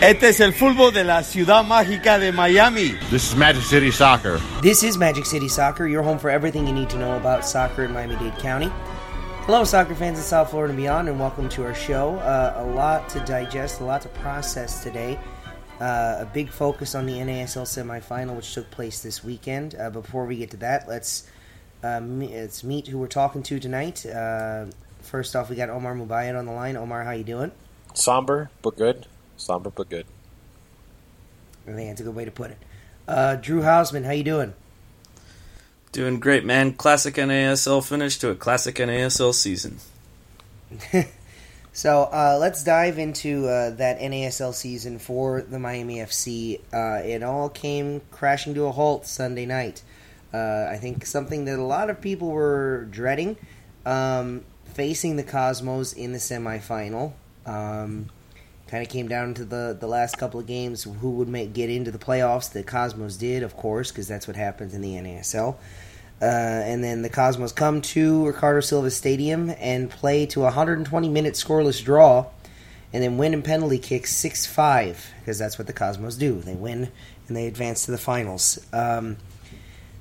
Este es el fútbol de la ciudad mágica de Miami. This is Magic City Soccer. This is Magic City Soccer, your home for everything you need to know about soccer in Miami Dade County. Hello, soccer fans in South Florida and beyond, and welcome to our show. Uh, a lot to digest, a lot to process today. Uh, a big focus on the NASL semifinal, which took place this weekend. Uh, before we get to that, let's uh, let's meet who we're talking to tonight. Uh, first off, we got Omar Mubayad on the line. Omar, how you doing? Somber but good. Somber but good. I think that's a good way to put it. Uh, Drew Hausman, how you doing? Doing great, man. Classic NASL finish to a classic NASL season. so uh, let's dive into uh, that NASL season for the Miami FC. Uh, it all came crashing to a halt Sunday night. Uh, I think something that a lot of people were dreading, um, facing the Cosmos in the semifinal. Um, kind of came down to the, the last couple of games who would make get into the playoffs. The Cosmos did, of course, because that's what happens in the NASL. Uh, and then the Cosmos come to Ricardo Silva Stadium and play to a 120 minute scoreless draw, and then win in penalty kicks 6 5, because that's what the Cosmos do. They win and they advance to the finals. Um,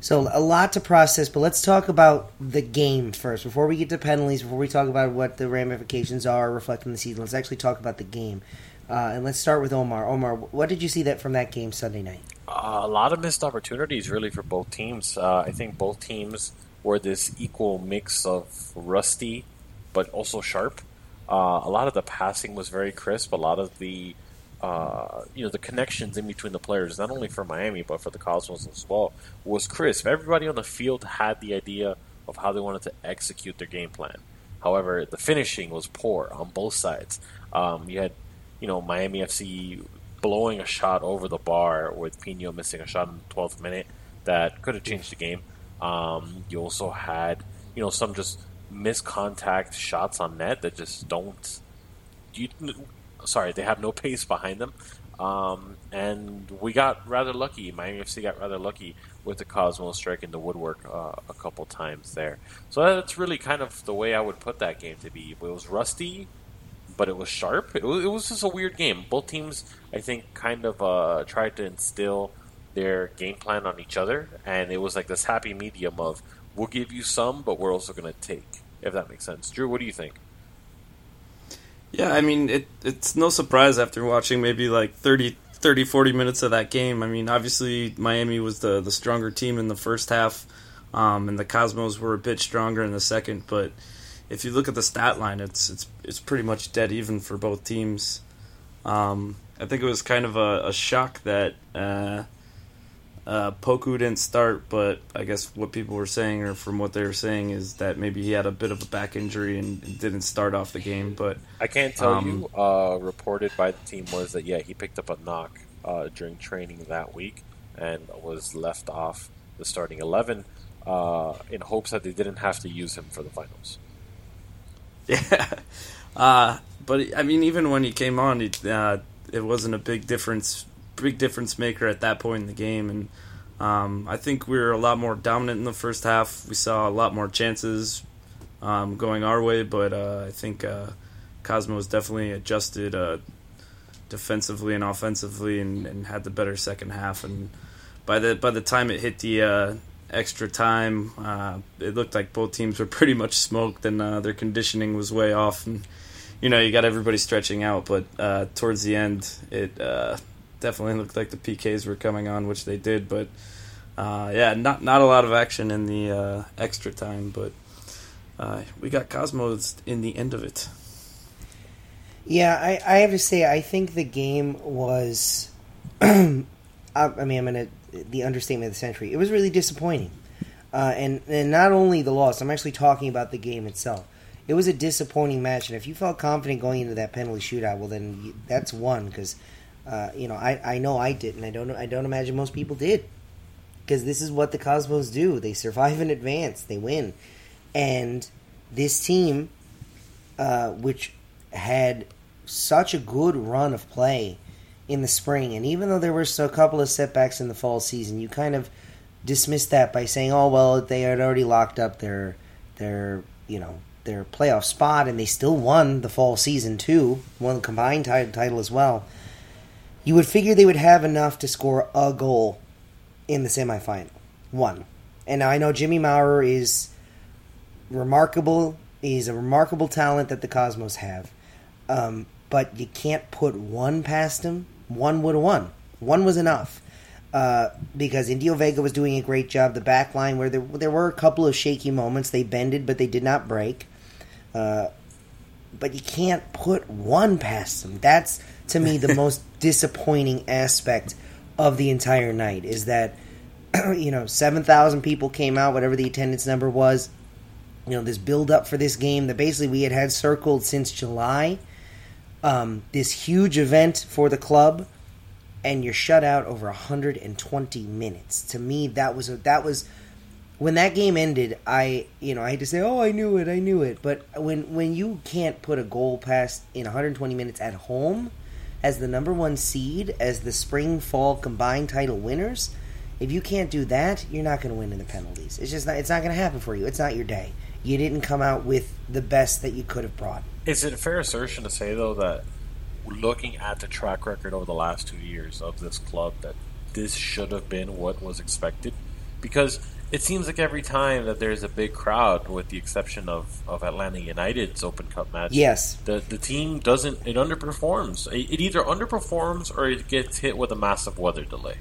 so a lot to process, but let's talk about the game first. Before we get to penalties, before we talk about what the ramifications are reflecting the season, let's actually talk about the game. Uh, and let's start with Omar. Omar, what did you see that from that game Sunday night? Uh, a lot of missed opportunities, really, for both teams. Uh, I think both teams were this equal mix of rusty, but also sharp. Uh, a lot of the passing was very crisp. A lot of the uh, you know the connections in between the players, not only for Miami but for the Cosmos as well, was crisp. Everybody on the field had the idea of how they wanted to execute their game plan. However, the finishing was poor on both sides. Um, you had, you know, Miami FC blowing a shot over the bar with Pinho missing a shot in the 12th minute that could have changed the game. Um, you also had, you know, some just miscontact shots on net that just don't. You, sorry, they have no pace behind them. Um, and we got rather lucky. Miami FC got rather lucky with the Cosmos striking the woodwork uh, a couple times there. So that's really kind of the way I would put that game to be. It was rusty, but it was sharp. It was, it was just a weird game. Both teams, I think, kind of uh, tried to instill their game plan on each other, and it was like this happy medium of we'll give you some, but we're also going to take. If that makes sense, Drew, what do you think? Yeah, I mean, it it's no surprise after watching maybe like 30, 30, 40 minutes of that game. I mean, obviously Miami was the the stronger team in the first half, um, and the Cosmos were a bit stronger in the second. But if you look at the stat line, it's it's it's pretty much dead even for both teams. Um, I think it was kind of a, a shock that uh, uh, Poku didn't start, but I guess what people were saying, or from what they were saying, is that maybe he had a bit of a back injury and didn't start off the game. But I can't tell um, you. Uh, reported by the team was that yeah, he picked up a knock uh, during training that week and was left off the starting eleven uh, in hopes that they didn't have to use him for the finals. Yeah, uh, but I mean, even when he came on, it, uh, it wasn't a big difference big difference maker at that point in the game. And um, I think we were a lot more dominant in the first half. We saw a lot more chances um, going our way, but uh, I think uh, Cosmos definitely adjusted uh, defensively and offensively and, and, had the better second half. And by the by the time it hit the uh, extra time, uh, it looked like both teams were pretty much smoked, and uh, their conditioning was way off. And you know, you got everybody stretching out, but towards the end, it definitely looked like the PKs were coming on, which they did. But uh, yeah, not not a lot of action in the uh, extra time, but uh, we got Cosmos in the end of it. Yeah, I, I have to say, I think the game was. I, I mean, I'm gonna the understatement of the century. It was really disappointing, uh, and and not only the loss. I'm actually talking about the game itself. It was a disappointing match, and if you felt confident going into that penalty shootout, well, then you, that's one because uh, you know, I, I know I didn't. I don't I don't imagine most people did. because this is what the Cosmos do. They survive in advance. They win, and this team, uh, which had such a good run of play in the spring, and even though there were a couple of setbacks in the fall season, you kind of dismissed that by saying, "Oh well, they had already locked up their their you know their playoff spot, and they still won the fall season too, won the combined title as well." You would figure they would have enough to score a goal in the semifinal, one. And I know Jimmy Maurer is remarkable. He's a remarkable talent that the Cosmos have, um, but you can't put one past him. One would have won. One was enough uh, because Indio Vega was doing a great job. The back line, where there there were a couple of shaky moments, they bended, but they did not break. Uh, but you can't put one past them. That's to me the most disappointing aspect of the entire night is that you know seven thousand people came out, whatever the attendance number was. You know this build up for this game that basically we had had circled since July. Um, this huge event for the club, and you're shut out over 120 minutes. To me, that was a, that was when that game ended. I you know I had to say, oh, I knew it, I knew it. But when when you can't put a goal past in 120 minutes at home, as the number one seed, as the spring fall combined title winners, if you can't do that, you're not going to win in the penalties. It's just not, it's not going to happen for you. It's not your day. You didn't come out with the best that you could have brought. Is it a fair assertion to say though that looking at the track record over the last two years of this club that this should have been what was expected? Because it seems like every time that there's a big crowd, with the exception of, of Atlanta United's Open Cup match, yes, the the team doesn't it underperforms. It, it either underperforms or it gets hit with a massive weather delay.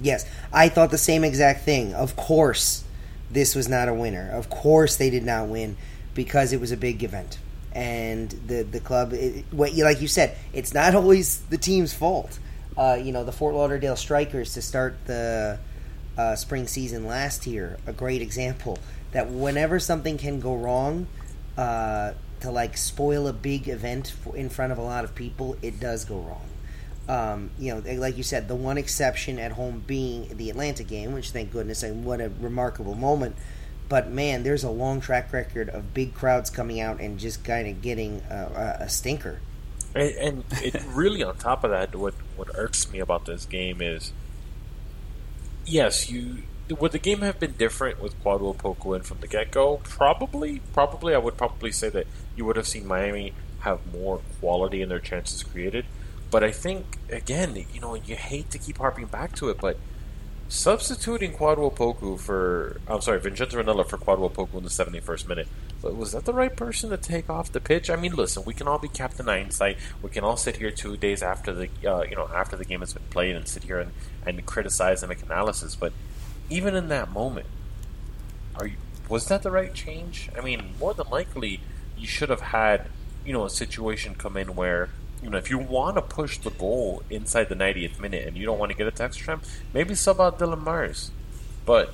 Yes, I thought the same exact thing. Of course, this was not a winner. Of course, they did not win because it was a big event, and the the club. It, what you like you said, it's not always the team's fault. Uh, you know, the Fort Lauderdale Strikers to start the uh, spring season last year, a great example that whenever something can go wrong, uh, to like spoil a big event in front of a lot of people, it does go wrong. Um, you know, like you said, the one exception at home being the Atlanta game, which thank goodness, and what a remarkable moment. But man, there's a long track record of big crowds coming out and just kind of getting a, a stinker. And, and it really, on top of that, what what irks me about this game is, yes, you would the game have been different with Kwadwo Poku in from the get go? Probably, probably. I would probably say that you would have seen Miami have more quality in their chances created. But I think again, you know, you hate to keep harping back to it, but substituting Kwadwo Poku for I'm sorry, Vincenzo Rennella for Kwadwo Poku in the 71st minute. Was that the right person to take off the pitch? I mean, listen, we can all be Captain Hindsight. We can all sit here two days after the uh, you know after the game has been played and sit here and, and criticize and make analysis. But even in that moment, are you was that the right change? I mean, more than likely, you should have had you know a situation come in where you know, if you want to push the goal inside the 90th minute and you don't want to get a to extra time, maybe sub out Dylan Myers. But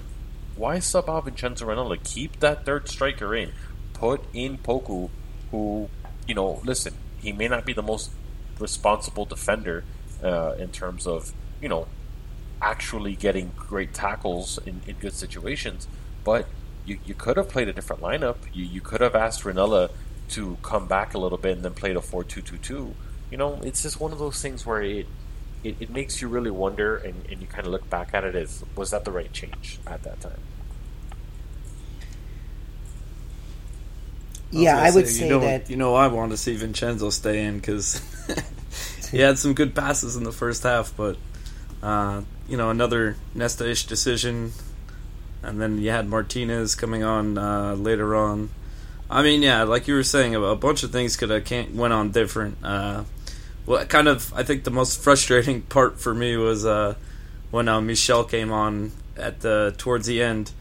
why sub out Vincenzo Rennella? Keep that third striker in. Put in Poku, who, you know, listen, he may not be the most responsible defender uh, in terms of, you know, actually getting great tackles in, in good situations, but you, you could have played a different lineup. You, you could have asked Rennella to come back a little bit and then played a 4 2 2 2 you know, it's just one of those things where it it, it makes you really wonder, and, and you kind of look back at it as was that the right change at that time? Yeah, I, would say, you know, that. You know, I want to see Vincenzo stay in because he had some good passes in the first half, but uh, you know, another Nesta-ish decision, and then you had Martinez coming on uh, later on. I mean, yeah, like you were saying, a bunch of things could have went on different. Uh, well, kind of, I think the most frustrating part for me was uh, when uh, Michel came on at the towards the end,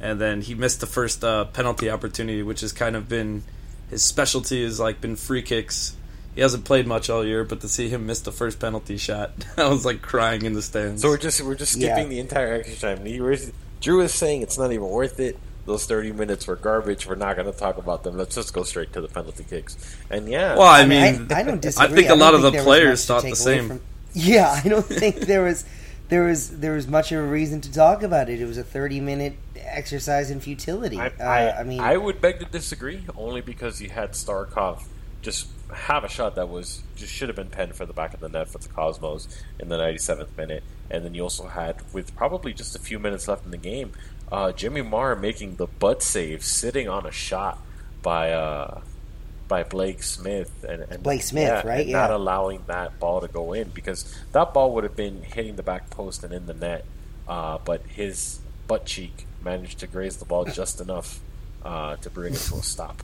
and then he missed the first uh, penalty opportunity, which has kind of been his specialty. Has like been free kicks. He hasn't played much all year, but to see him miss the first penalty shot, I was like crying in the stands. So we're just we're just skipping yeah. the entire extra time. Drew is saying it's not even worth it those 30 minutes were garbage. We're not going to talk about them. Let's just go straight to the penalty kicks. And yeah. Well, I mean, I, I don't disagree. I think a lot of the players thought the same. From, yeah, I don't think there was there was there was much of a reason to talk about it. It was a thirty minute exercise in futility. I, uh, I, mean, I would beg to disagree, only because you had Starikov just have a shot that was just should have been penned for the back of the net for the Cosmos in the 97th minute, and then you also had with probably just a few minutes left in the game, uh, Jimmy Maurer making the butt save, sitting on a shot by uh, by Blake Smith and, and Blake Smith, yeah, right? Yeah. not allowing that ball to go in because that ball would have been hitting the back post and in the net, uh, but his butt cheek managed to graze the ball just enough uh, to bring it to a stop.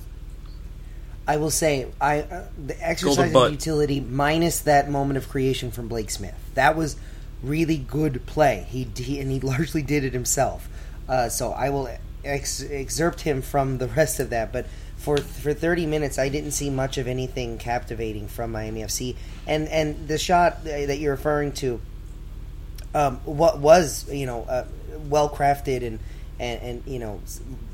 I will say, I uh, the exercise of utility minus that moment of creation from Blake Smith. That was really good play. He, he and he largely did it himself. Uh, so I will ex- excerpt him from the rest of that. But for for 30 minutes, I didn't see much of anything captivating from Miami FC. And and the shot that you're referring to, um, what was you know uh, well crafted and, and and you know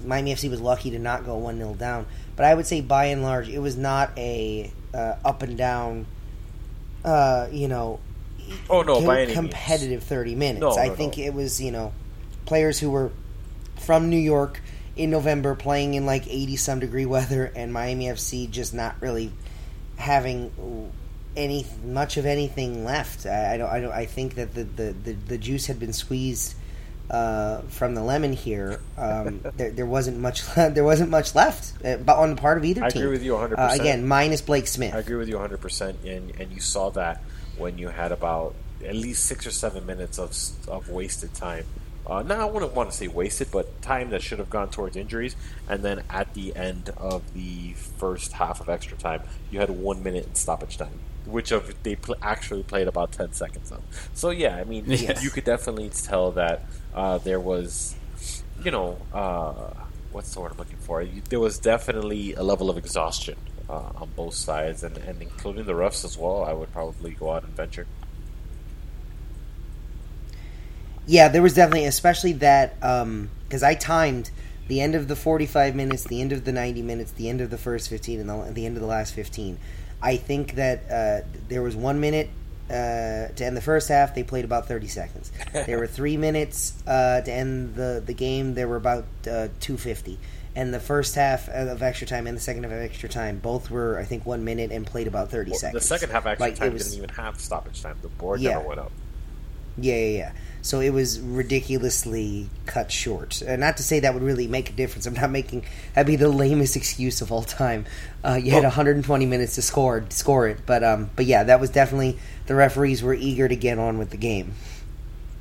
Miami FC was lucky to not go one 0 down. But I would say by and large it was not a uh, up and down, uh, you know, Oh no, com- by any means. competitive thirty minutes. No, I no, think no. it was you know players who were from New York in November playing in like eighty some degree weather, and Miami FC just not really having any much of anything left. I, I don't. I don't. I think that the the, the, the juice had been squeezed. Uh, from the lemon here, um, there, there wasn't much. There wasn't much left, uh, but on the part of either I team. I agree with you 100%. Uh, again, minus Blake Smith. I agree with you 100%, and, and you saw that when you had about at least six or seven minutes of, of wasted time. Uh, now, I wouldn't want to say wasted, but time that should have gone towards injuries. And then at the end of the first half of extra time, you had one minute in stoppage time, which of they pl- actually played about 10 seconds of. So, yeah, I mean, Yes. you could definitely tell that uh, there was, you know, uh, what's the word I'm looking for? There was definitely a level of exhaustion uh, on both sides, and, and including the refs as well. I would probably go out and venture. Yeah, there was definitely, especially that because I timed the end of the forty-five minutes, the end of the ninety minutes, the end of the first fifteen, and the, the end of the last fifteen. I think that uh, there was one minute uh, to end the first half. They played about thirty seconds. there were three minutes uh, to end the the game. There were about uh, two fifty. And the first half of extra time and the second half of extra time both were, I think, one minute and played about thirty Well, seconds. the second half extra Like, time was- didn't even have stoppage time. The board Yeah. never went up. Yeah, yeah, yeah. So it was ridiculously cut short. Uh, not to say that would really make a difference. I'm not making that'd be the lamest excuse of all time. Uh, you had 120 minutes to score score it, but um, but yeah, that was definitely the referees were eager to get on with the game.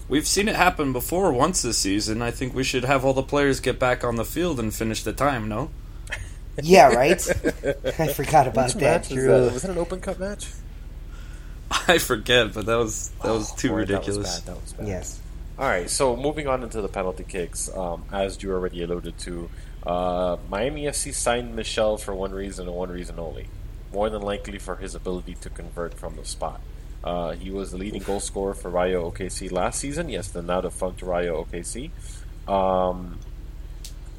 We've seen it happen before once this season. I think we should have all the players get back on the field and finish the time, no? Yeah, right. I forgot about Which that. match was that? Was it an open cup match? I forget, but that was that was Oh, too boy, ridiculous. That was bad. That was bad. Yes. All right, so moving on into the penalty kicks, um, as you already alluded to, uh, Miami FC signed Michel for one reason and one reason only. More than likely for his ability to convert from the spot. Uh, he was the leading goal scorer for Rayo OKC last season. Yes, the now defunct Rayo OKC. Um,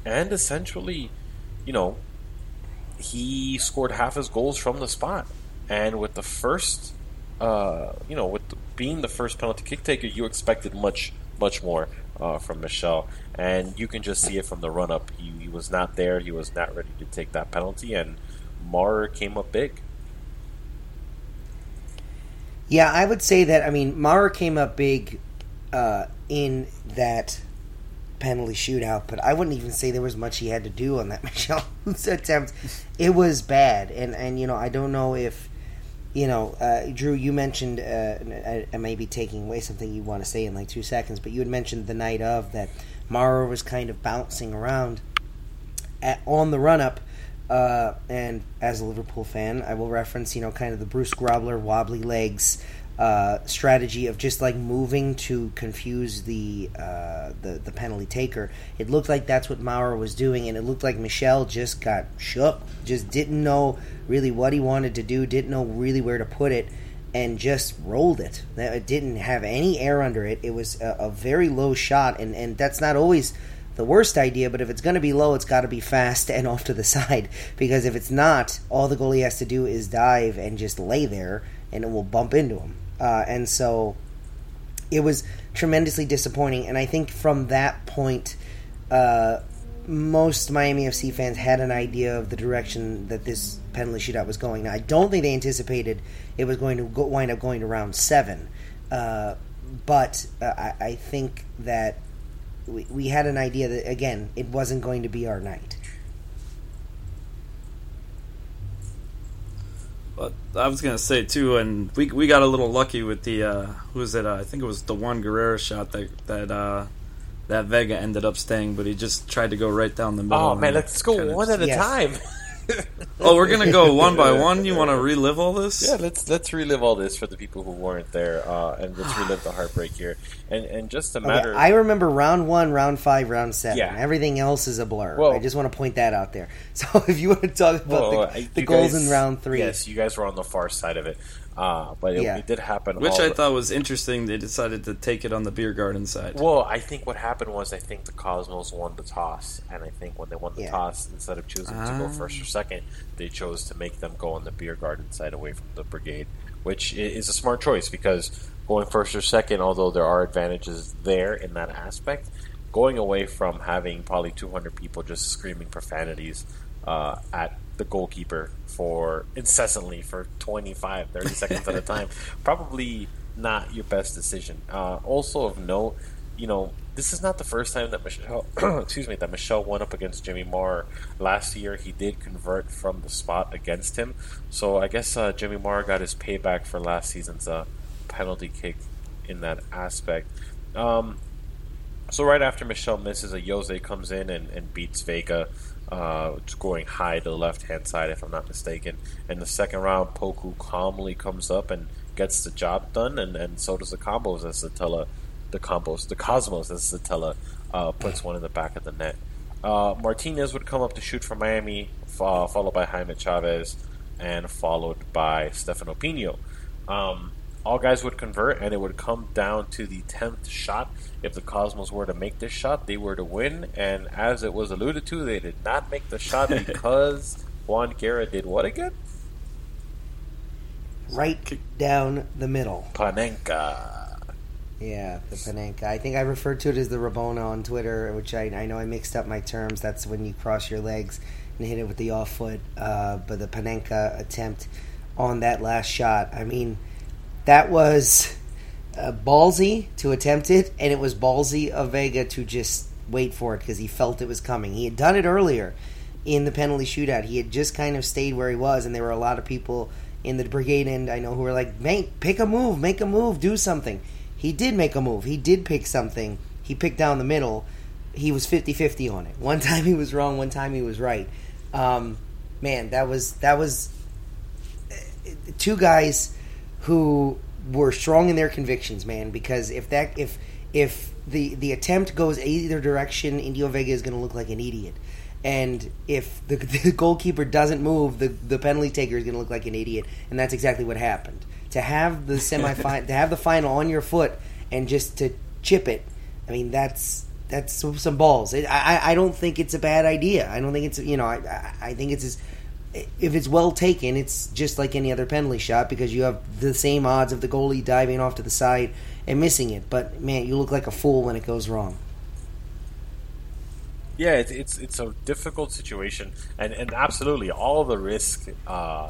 and essentially, you know, he scored half his goals from the spot. And with the first, uh, you know, with being the first penalty kick taker, you expected much, much more uh, from Michel. And you can just see it from the run up. He, he was not there. He was not ready to take that penalty. And Maurer came up big. Yeah, I would say that. I mean, Maurer came up big uh, in that penalty shootout, but I wouldn't even say there was much he had to do on that Michel attempt. It was bad, and and you know I don't know if you know uh, Drew. You mentioned uh, I, I may be taking away something you want to say in like two seconds, but you had mentioned the night of that Maurer was kind of bouncing around at, on the run up. Uh, and as a Liverpool fan, I will reference, you know, kind of the Bruce Grobbelaar wobbly legs uh, strategy of just like moving to confuse the, uh, the the penalty taker. It looked like that's what Maurer was doing, and it looked like Michel just got shook, just didn't know really what he wanted to do, didn't know really where to put it, and just rolled it. It didn't have any air under it. It was a, a very low shot, and, and that's not always the worst idea, but if it's going to be low, it's got to be fast and off to the side. Because if it's not, all the goalie has to do is dive and just lay there, and it will bump into him. Uh, and so it was tremendously disappointing. And I think from that point, uh, most Miami FC fans had an idea of the direction that this penalty shootout was going. Now, I don't think they anticipated it was going to go, wind up going to round seven, uh, but uh, I, I think that we, we had an idea that again it wasn't going to be our night. But I was gonna say too, and we we got a little lucky with the uh, who was it? Uh, I think it was the one Guerrero shot that that uh, that Vega ended up staying, but he just tried to go right down the middle. Oh man, and let's go one at a Yes. time. Oh, we're gonna go one by one. You want to relive all this? Yeah, let's let's relive all this for the people who weren't there, uh, and let's relive the heartbreak here. And and just a Okay, matter. I remember round one, round five, round seven. Yeah. Everything else is a blur. Well- I just want to point that out there. So if you want to talk about Well, the, I- the goals guys- in round three, Yes, you guys were on the far side of it, uh, but it, Yeah. it did happen. Which all I the- thought was interesting. They decided to take it on the beer garden side. Well, I think what happened was I think the Cosmos won the toss, and I think when they won the Yeah. toss, instead of choosing to go Ah. first or second, they chose to make them go on the beer garden side away from the brigade, which is a smart choice because going first or second, although there are advantages there in that aspect, going away from having probably 200 people just screaming profanities uh, at the goalkeeper for incessantly for 25, 30 seconds at a time, probably not your best decision. Uh, also of note, you know, this is not the first time that Michel, excuse me, that Michel went up against Jimmy Moore. Last year, he did convert from the spot against him. So I guess uh, Jimmy Moore got his payback for last season's uh, penalty kick in that aspect. Um, so right after Michel misses, a Jose comes in and, and beats Vega, uh, scoring high to the left hand side, if I'm not mistaken. In the second round, Poku calmly comes up and gets the job done, and, and so does the combos as Satella, the combos, the Cosmos as Satella uh, puts one in the back of the net. Uh, Martinez would come up to shoot for Miami, fo- followed by Jaime Chavez, and followed by Stefano Pinho. Um, all guys would convert, and it would come down to the 10th shot. If the Cosmos were to make this shot, they were to win. And as it was alluded to, they did not make the shot because Juan Guerra did what again? right down the middle. Panenka. Yeah, the Panenka. I think I referred to it as the Rabona on Twitter, which I, I know I mixed up my terms. That's when you cross your legs and hit it with the off foot. Uh, but the Panenka attempt on that last shot, I mean, that was uh, ballsy to attempt it, and it was ballsy of Vega to just wait for it because he felt it was coming. He had done it earlier in the penalty shootout. He had just kind of stayed where he was, and there were a lot of people in the brigade end I know who were like, "Make pick a move, make a move, do something." He did make a move. He did pick something. He picked down the middle. He was 50-50 on it. One time he was wrong, one time he was right. Um, man, that was that was two guys who were strong in their convictions, man. Because if that if if the the attempt goes either direction, Indio Vega is going to look like an idiot. And if the, the goalkeeper doesn't move, the the penalty taker is going to look like an idiot. And that's exactly what happened. To have the semi to have the final on your foot and just to chip it, I mean that's that's some, balls. It, I- I don't think it's a bad idea. I don't think it's you know I I- I think it's as if it's well taken, it's just like any other penalty shot because you have the same odds of the goalie diving off to the side and missing it. But man, you look like a fool when it goes wrong. Yeah, it's it's, it's a difficult situation, and, and absolutely, all the risk uh,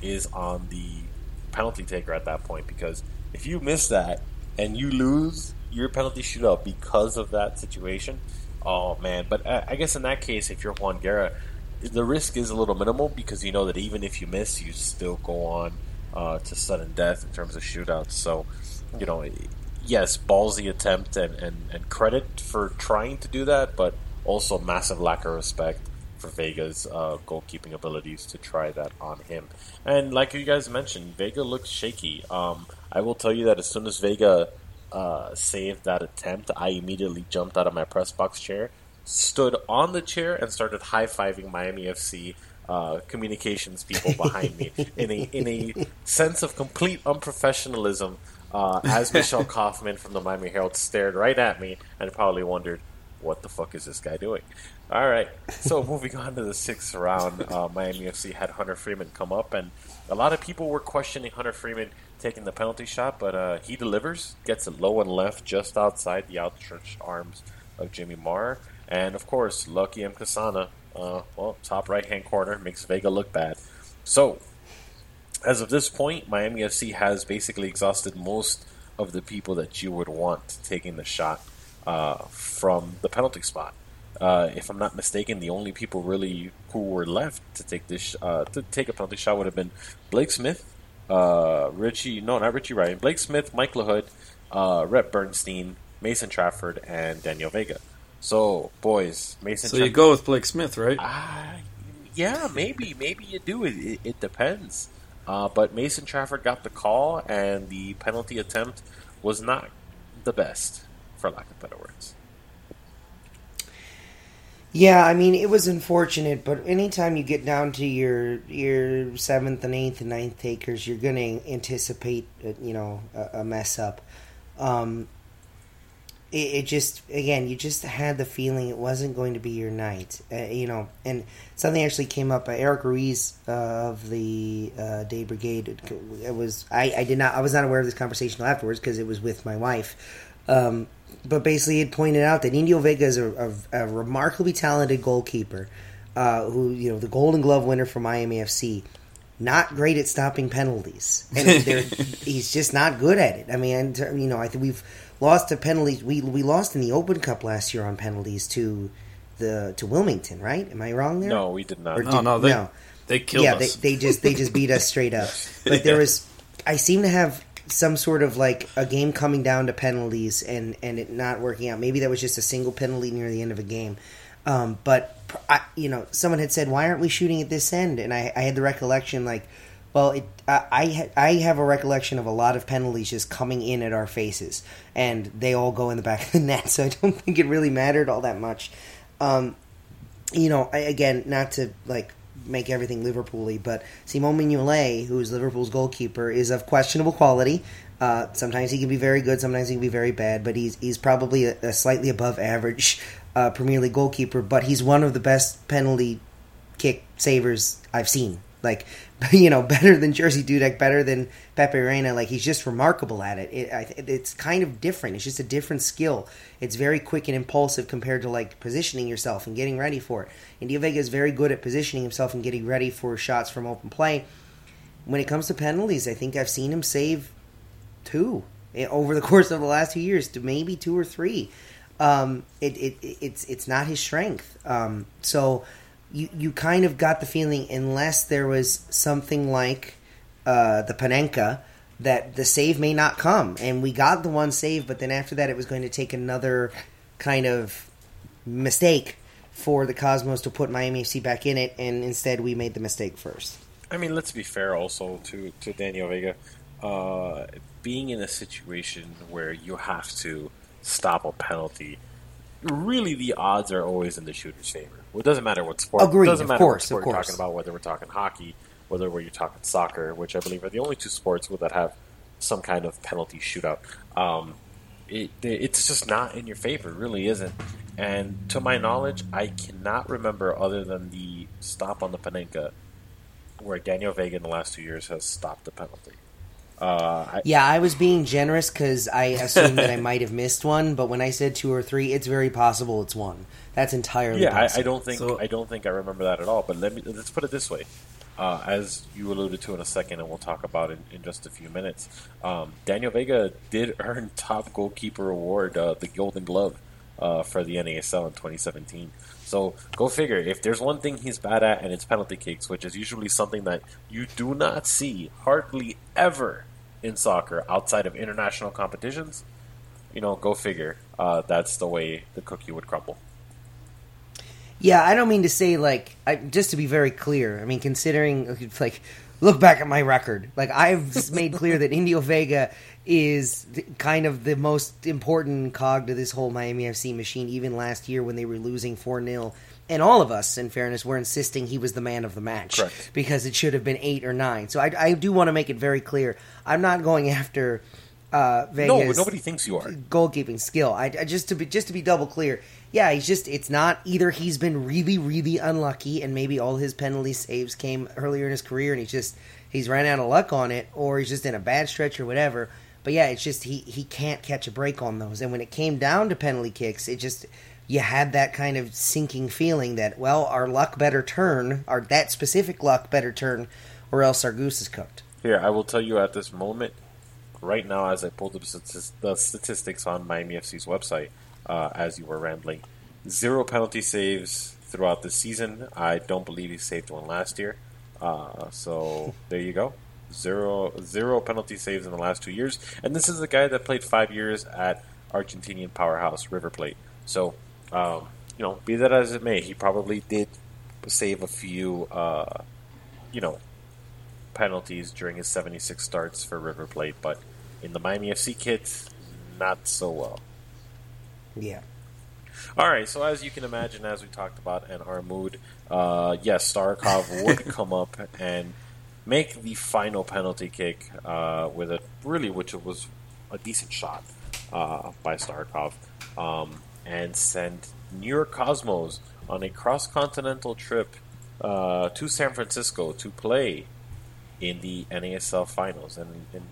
is on the penalty taker at that point because if you miss that and you lose your penalty shootout because of that situation, oh man! But I, I guess in that case, if you're Juan Guerra, the risk is a little minimal because you know that even if you miss, you still go on uh, to sudden death in terms of shootouts. So, you know, yes, ballsy attempt and, and, and credit for trying to do that, but also massive lack of respect for Vega's uh, goalkeeping abilities to try that on him. And like you guys mentioned, Vega looks shaky. Um, I will tell you that as soon as Vega uh, saved that attempt, I immediately jumped out of my press box chair, stood on the chair, and started high fiving Miami FC. Uh, communications people behind me in a in a sense of complete unprofessionalism uh, as Michelle Kaufman from the Miami Herald stared right at me and probably wondered what the fuck is this guy doing? All right, so moving on to the sixth round, uh, Miami FC had Hunter Freeman come up, and a lot of people were questioning Hunter Freeman taking the penalty shot, but uh, he delivers, gets it low and left, just outside the outstretched arms of Jimmy Maurer, and of course, Lucky Mkosana, uh, well, top right hand corner, makes Vega look bad. So, as of this point, Miami FC has basically exhausted most of the people that you would want taking the shot uh, from the penalty spot. Uh, if I'm not mistaken, the only people really who were left to take this uh, to take a penalty shot would have been Blake Smith, uh, Richie, no, not Richie Ryan, Blake Smith, Mike Lahoud, uh, Rhett Bernstein, Mason Trafford, and Daniel Vega. So, boys, Mason. So you go with Blake Smith, right? Uh, yeah, maybe, maybe you do. It, it, it depends. Uh, but Mason Trafford got the call, and the penalty attempt was not the best, for lack of better words. Yeah, I mean it was unfortunate, but anytime you get down to your your seventh and eighth and ninth takers, you're going to anticipate uh, you know a, a mess up. Um, it, it, just again, you just had the feeling it wasn't going to be your night, uh, you know. And something actually came up. Uh, Eric Ruiz uh, of the uh, Dade Brigade. It was I, I did not I was not aware of this conversation afterwards because it was with my wife. Um, but basically, it pointed out that Indio Vega is a, a, a remarkably talented goalkeeper, uh, who you know the Golden Glove winner for Miami FC. Not great at stopping penalties, and he's just not good at it. I mean, you know, I think we've lost to penalties. We we lost in the Open Cup last year on penalties to the to Wilmington, right? Am I wrong there? No, we did not. Or no, no, they, no. they killed yeah, us. They, they just they just beat us straight up. But there was, I seem to have some sort of like a game coming down to penalties and and it not working out. Maybe that was just a single penalty near the end of a game. Um, but I, you know, someone had said, "Why aren't we shooting at this end?" And I, I had the recollection, like, well, it, I, I have a recollection of a lot of penalties just coming in at our faces, and they all go in the back of the net. So I don't think it really mattered all that much. Um, you know, I, again, not to like make everything Liverpool-y, but Simon Mignolet, who's Liverpool's goalkeeper, is of questionable quality. Uh, sometimes he can be very good, sometimes he can be very bad, but he's he's probably a, a slightly above average uh, Premier League goalkeeper. But he's one of the best penalty kick savers I've seen. Like you know, better than Jerzy Dudek, better than Pepe Reina. Like he's just remarkable at it. it. It's kind of different. It's just a different skill. It's very quick and impulsive compared to like positioning yourself and getting ready for it. And Vega is very good at positioning himself and getting ready for shots from open play. When it comes to penalties, I think I've seen him save two over the course of the last two years, to maybe two or three. Um, it, it, it's it's not his strength. Um, so you you kind of got the feeling unless there was something like uh, the Panenka that the save may not come, and we got the one save, but then after that it was going to take another kind of mistake for the Cosmos to put Miami FC back in it, and instead we made the mistake first. I mean, let's be fair also to to Daniel Vega. Uh, being in a situation where you have to stop a penalty, really the odds are always in the shooter's favor. Well, it doesn't matter what sport. Agreed, it doesn't matter course, what sport we're talking about, whether we're talking hockey, whether we're talking soccer, which I believe are the only two sports that have some kind of penalty shootout. Um, it, it's just not in your favor, it really isn't. And to my knowledge, I cannot remember other than the stop on the Panenka where Daniel Vega in the last two years has stopped the penalty. Uh, I, yeah, I was being generous because I assumed that I might have missed one, but when I said two or three, it's very possible it's one. That's entirely yeah. I, I, don't think so, I don't think I remember that at all. But let me let's put it this way: uh, as you alluded to in a second, and we'll talk about it in, in just a few minutes. Um, Daniel Vega did earn top goalkeeper award, uh, the Golden Glove, uh, for the NASL in 2017. So go figure. If there's one thing he's bad at, and it's penalty kicks, which is usually something that you do not see hardly ever in soccer outside of international competitions. You know, go figure. Uh, that's the way the cookie would crumble. Yeah, I don't mean to say like I, just to be very clear. I mean, considering like look back at my record. Like I've made clear that Indio Vega is kind of the most important cog to this whole Miami FC machine. Even last year when they were losing four 0 and all of us, in fairness, were insisting he was the man of the match Correct. because it should have been eight or nine. So I, I do want to make it very clear. I'm not going after uh, Vegas. No, but nobody thinks you are. goalkeeping skill. I, I just to be just to be double clear. Yeah, he's just it's not either he's been really really unlucky and maybe all his penalty saves came earlier in his career and he's just he's ran out of luck on it or he's just in a bad stretch or whatever. But yeah, it's just he he can't catch a break on those. And when it came down to penalty kicks, it just you had that kind of sinking feeling that well, our luck better turn, our that specific luck better turn, or else our goose is cooked. Here, I will tell you at this moment, right now, as I pulled up the statistics on Miami FC's website, uh, as you were rambling, zero penalty saves throughout the season. I don't believe he saved one last year. Uh, so there you go. Zero zero penalty saves in the last two years, and this is the guy that played five years at Argentinian powerhouse River Plate. So, um, you know, be that as it may, he probably did save a few, uh, you know, penalties during his 76 starts for River Plate, but in the Miami FC kit, not so well. Yeah. All right, so as you can imagine, as we talked about in our mood, uh, yes, Starikov would come up and make the final penalty kick uh, with a really, which was a decent shot uh, by Starikov, um, and send New York Cosmos on a cross-continental trip uh, to San Francisco to play in the NASL finals. And, and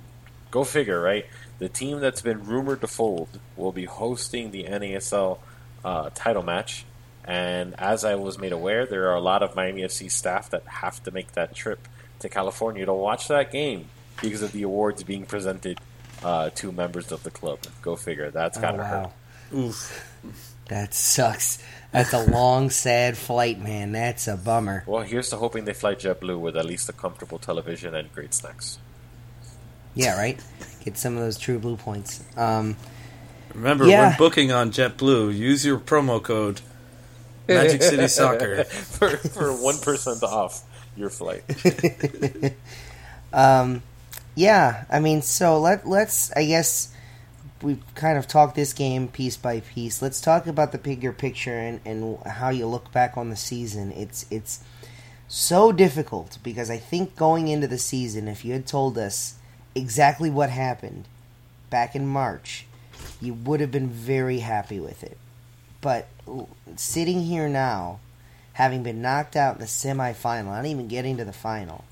go figure, right? The team that's been rumored to fold will be hosting the NASL uh, title match. And as I was made aware, there are a lot of Miami FC staff that have to make that trip to California to watch that game because of the awards being presented uh, to members of the club. Go figure. That's Oh, gotta wow. hurt. Oof. That sucks. That's a long, sad flight, man. That's a bummer. Well, here's to hoping they fly JetBlue with at least a comfortable television and great snacks. Yeah, right. Get some of those true blue points. Um, Remember, Yeah. when booking on JetBlue, use your promo code Magic City Soccer. for for one percent off your flight. um, yeah, I mean, so let let's. I guess we've kind of talked this game piece by piece. Let's talk about the bigger picture and, and how you look back on the season. It's it's so difficult because I think going into the season, if you had told us exactly what happened back in March, you would have been very happy with it. But sitting here now, having been knocked out in the semifinal, not even getting to the final,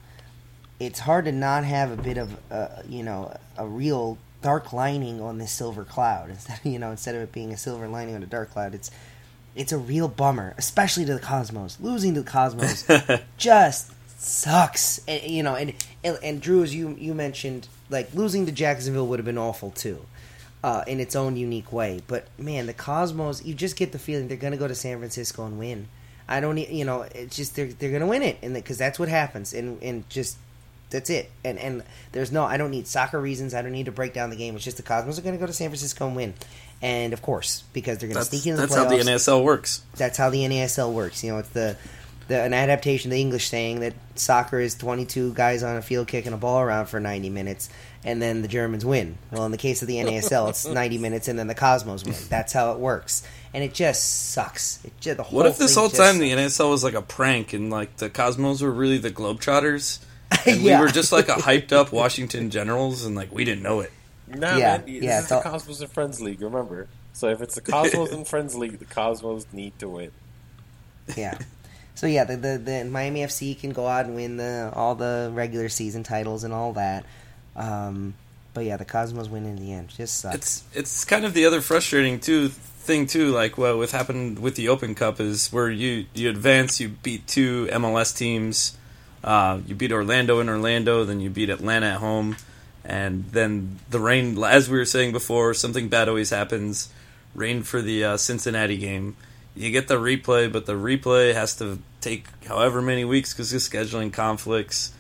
it's hard to not have a bit of uh, you know a real dark lining on this silver cloud instead you know instead of it being a silver lining on a dark cloud it's it's a real bummer especially to the cosmos losing to the cosmos just sucks and, you know and, and and drew as you you mentioned like losing to jacksonville would have been awful too uh, in its own unique way but man the cosmos you just get the feeling they're going to go to san francisco and win i don't you know it's just they're, they're going to win it and because that's what happens and and just that's it. And and there's no I don't need soccer reasons. I don't need to break down the game. It's just the Cosmos are going to go to San Francisco and win. And of course, because they're going to sneak into the that's how the. NASL works. That's how the NASL works. You know, it's the the an adaptation of the English saying that soccer is 22 guys on a field kicking a ball around for 90 minutes and then the Germans win. Well, in the case of the NASL, it's 90 minutes and then the Cosmos win. That's how it works. And it just sucks. It just, the whole What if this whole just time the NSL was like a prank and like the Cosmos were really the Globetrotters? And Yeah. we were just like a hyped up Washington Generals and like we didn't know it. Nah, Yeah, man, this yeah, is it's the all- Cosmos and Friends League. Remember, so if it's the Cosmos and Friends League, the Cosmos need to win. yeah. So yeah, the, the the Miami FC can go out and win the all the regular season titles and all that. Um, but yeah, the Cosmos win in the end. Just sucks. It's it's kind of the other frustrating too thing too. Like what with happened with the Open Cup is where you you advance, you beat two MLS teams, uh, you beat Orlando in Orlando, then you beat Atlanta at home, and then the rain. As we were saying before, something bad always happens. Rain for the uh, Cincinnati game. You get the replay, but the replay has to take however many weeks because of scheduling conflicts.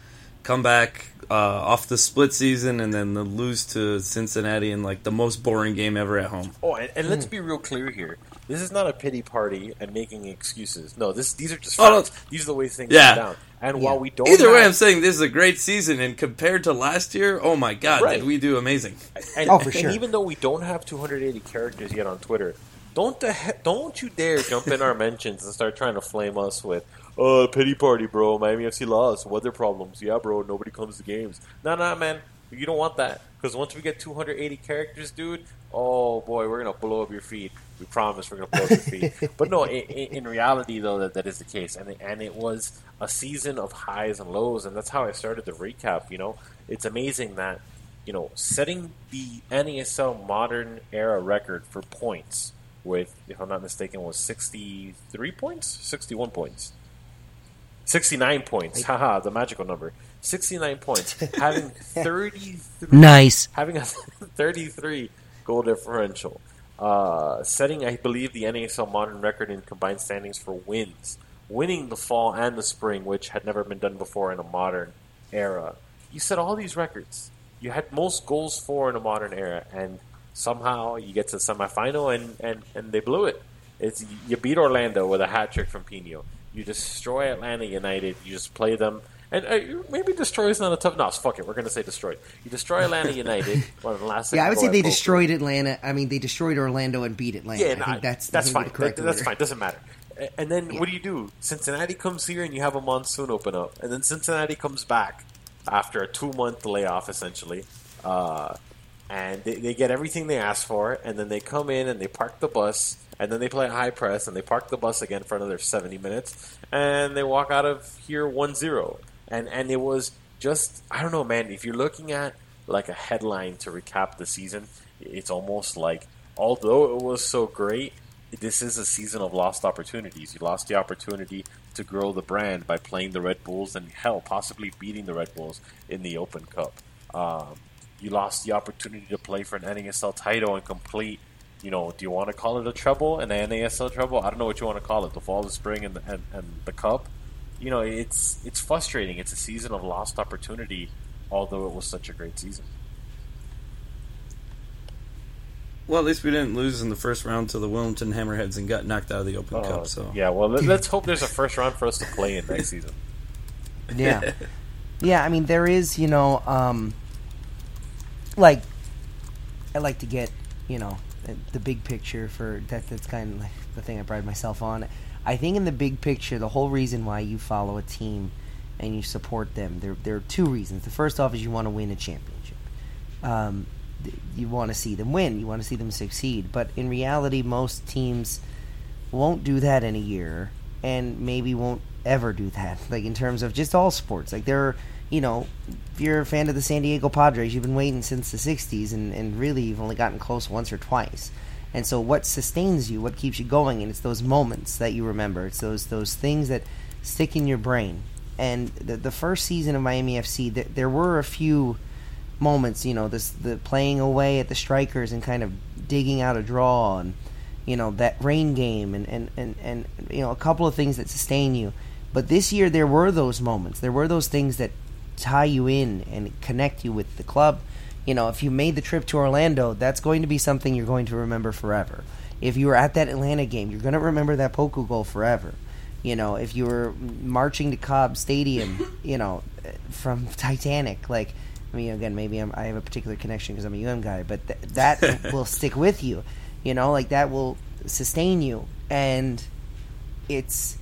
Come back uh, off the split season and then the lose to Cincinnati in like the most boring game ever at home. Oh, and, and let's be real clear here. This is not a pity party and making excuses. No, this these are just Oh, no. These are the way things Yeah. go down. And while we don't, Either way, I'm saying this is a great season, and compared to last year, oh my god, Right. did we do amazing? And, Oh, for and sure. even though we don't have 280 characters yet on Twitter, don't the he- don't you dare jump in our mentions and start trying to flame us with, "Oh, pity party, bro. Miami FC lost. Weather problems. Yeah, bro. Nobody comes to games. No, no, man. You don't want that. Because once we get 280 characters, dude, oh boy, we're gonna blow up your feed. We promise we're gonna blow up your feed. but no, in, in reality though, that, that is the case, and and it was a season of highs and lows, and that's how I started the recap. You know, it's amazing that you know setting the NASL modern era record for points with, if I'm not mistaken, was 63 points, 61 points. 69 points. Haha, the magical number. 69 points. having 33 Nice. Having a 33 goal differential. Uh, setting, I believe, the NASL modern record in combined standings for wins. Winning the fall and the spring, which had never been done before in a modern era. You set all these records. You had most goals for in a modern era, and somehow you get to the semifinal and, and, and they blew it. It's you beat Orlando with a hat trick from Pinho. You destroy Atlanta United. You just play them, and uh, maybe destroy is not a tough. No, fuck it. We're gonna say destroyed. You destroy Atlanta United. one of the last. Yeah, I would say they Boca. destroyed Atlanta. I mean, they destroyed Orlando and beat Atlanta. Yeah, I think that's that's fine. the correct That- that's order. fine. Doesn't matter. And then what do you do? Cincinnati comes here and you have a monsoon open up, and then Cincinnati comes back after a two month layoff essentially, uh, and they, they get everything they ask for, and then they come in and they park the bus, and then they play high press, and they park the bus again for another seventy minutes, and they walk out of here 1-0. and and it was just I don't know, man. If you're looking at like a headline to recap the season, it's almost like although it was so great, this is a season of lost opportunities. You lost the opportunity to grow the brand by playing the Red Bulls and hell, possibly beating the Red Bulls in the Open Cup. Um, you lost the opportunity to play for an NASL title and complete. You know, do you want to call it a treble, an NASL treble? I don't know what you want to call it. The fall, the spring, and the, and, and the cup. You know, it's it's frustrating. It's a season of lost opportunity, although it was such a great season. Well, at least we didn't lose in the first round to the Wilmington Hammerheads and got knocked out of the Open Oh, Cup. So yeah, well, let, let's hope there's a first round for us to play in next season. Yeah. yeah, I mean there is, you know, um like I like to get, you know, the- big picture for that that's kind of like the thing I pride myself on. I think in the big picture, the whole reason why you follow a team and you support them, there there are two reasons. The first off is you want to win a championship. Um you want to see them win, you want to see them succeed, but in reality most teams won't do that in a year and maybe won't ever do that like in terms of just all sports like there are you know if you're a fan of the san diego padres you've been waiting since the 60s and, and really you've only gotten close once or twice. And so what sustains you what keeps you going and it's those moments that you remember. It's those those things that stick in your brain. And the, the first season of miami fc th- there were a few moments you know this the playing away at the strikers and kind of digging out a draw and you know that rain game and, and, and, and you know a couple of things that sustain you. But this year there were those moments. There were those things that tie you in and connect you with the club you know if you made the trip to orlando that's going to be something you're going to remember forever if you were at that atlanta game you're going to remember that poku goal forever you know if you were marching to cobb stadium you know from titanic like I mean, again, maybe I'm, I have a particular connection because I'm a UM guy, but th- that will stick with you. You know, like that will sustain you, and it's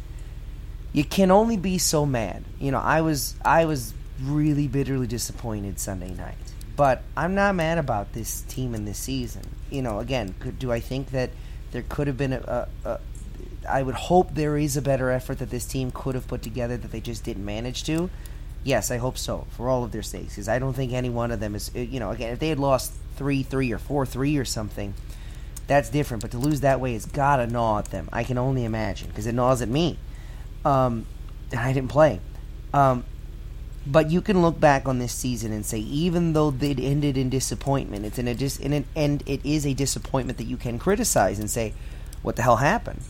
you can only be so mad. You know, I was I was really bitterly disappointed Sunday night, but I'm not mad about this team in this season. You know, again, could, do I think that there could have been a, a, a I would hope there is a better effort that this team could have put together that they just didn't manage to. Yes, I hope so for all of their sakes, because I don't think any one of them is. You know, again, if they had lost three three or four three or something, that's different. But to lose that way has gotta gnaw at them. I can only imagine because it gnaws at me. Um, and I didn't play. Um, but you can look back on this season and say, even though it ended in disappointment, it's in a dis- in an, and it is a disappointment that you can criticize and say, "What the hell happened?"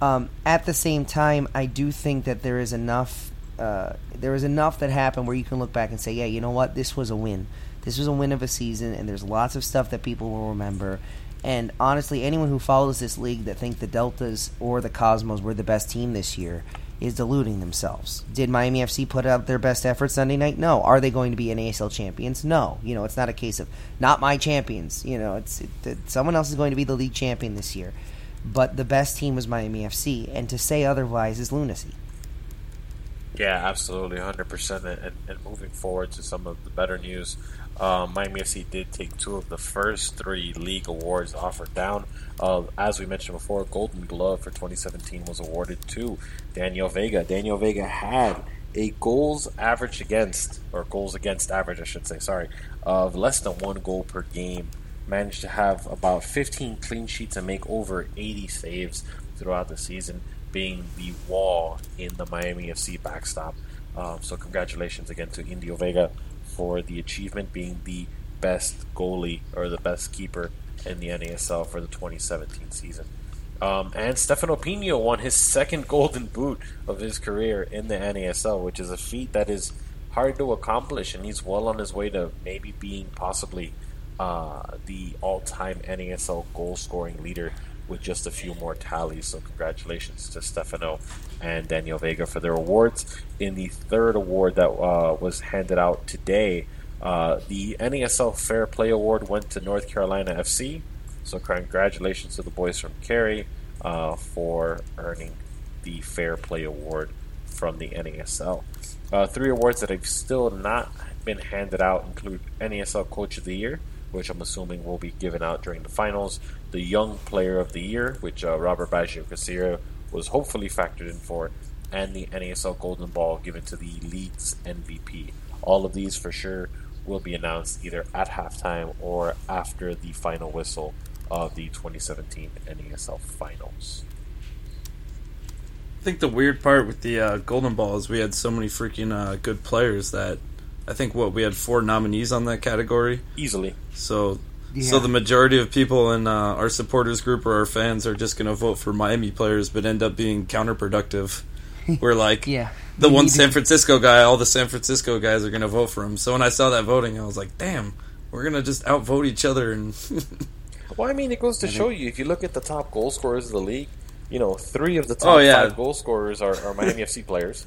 Um, at the same time, I do think that there is enough. Uh, there is enough that happened where you can look back and say, "Yeah, you know what? This was a win. This was a win of a season, and there's lots of stuff that people will remember." And honestly, anyone who follows this league that think the Deltas or the Cosmos were the best team this year is deluding themselves. Did Miami FC put out their best effort Sunday night? No. Are they going to be NASL champions? No. You know, it's not a case of not my champions. You know, it's it, someone else is going to be the league champion this year. But the best team was Miami FC, and to say otherwise is lunacy. Yeah, absolutely, hundred percent. And, and moving forward to some of the better news, uh, Miami FC did take two of the first three league awards offered down. Uh, as we mentioned before, Golden Glove for 2017 was awarded to Daniel Vega. Daniel Vega had a goals average against, or goals against average, I should say, sorry, of less than one goal per game. Managed to have about 15 clean sheets and make over 80 saves throughout the season, being the wall in the Miami FC backstop. Um, so, congratulations again to Indio Vega for the achievement being the best goalie or the best keeper in the NASL for the 2017 season. Um, and Stefano Pinho won his second Golden Boot of his career in the NASL, which is a feat that is hard to accomplish, and he's well on his way to maybe being possibly uh, the all-time NASL goal-scoring leader with just a few more tallies. So congratulations to Stefano and Daniel Vega for their awards. In the third award that uh, was handed out today, uh, the NASL Fair Play Award went to North Carolina FC. So congratulations to the boys from Cary uh, for earning the Fair Play Award from the NASL. Uh, three awards that have still not been handed out include NASL Coach of the Year, which I'm assuming will be given out during the finals, the Young Player of the Year, which uh, Robert Baggio Kcira was hopefully factored in for, and the NASL Golden Ball given to the league's MVP. All of these for sure will be announced either at halftime or after the final whistle of the 2017 NASL finals. I think the weird part with the uh, Golden Ball is we had so many freaking uh, good players that I think what we had four nominees on that category easily. So, Yeah. so the majority of people in uh, our supporters group or our fans are just going to vote for Miami players, but end up being counterproductive. We're like, Yeah. the We one San Francisco guy, all the San Francisco guys are going to vote for him. So when I saw that voting, I was like, damn, we're going to just outvote each other and. Well, I mean, it goes to show you if you look at the top goal scorers of the league, you know, three of the top Oh, yeah. five goal scorers are, are Miami FC players.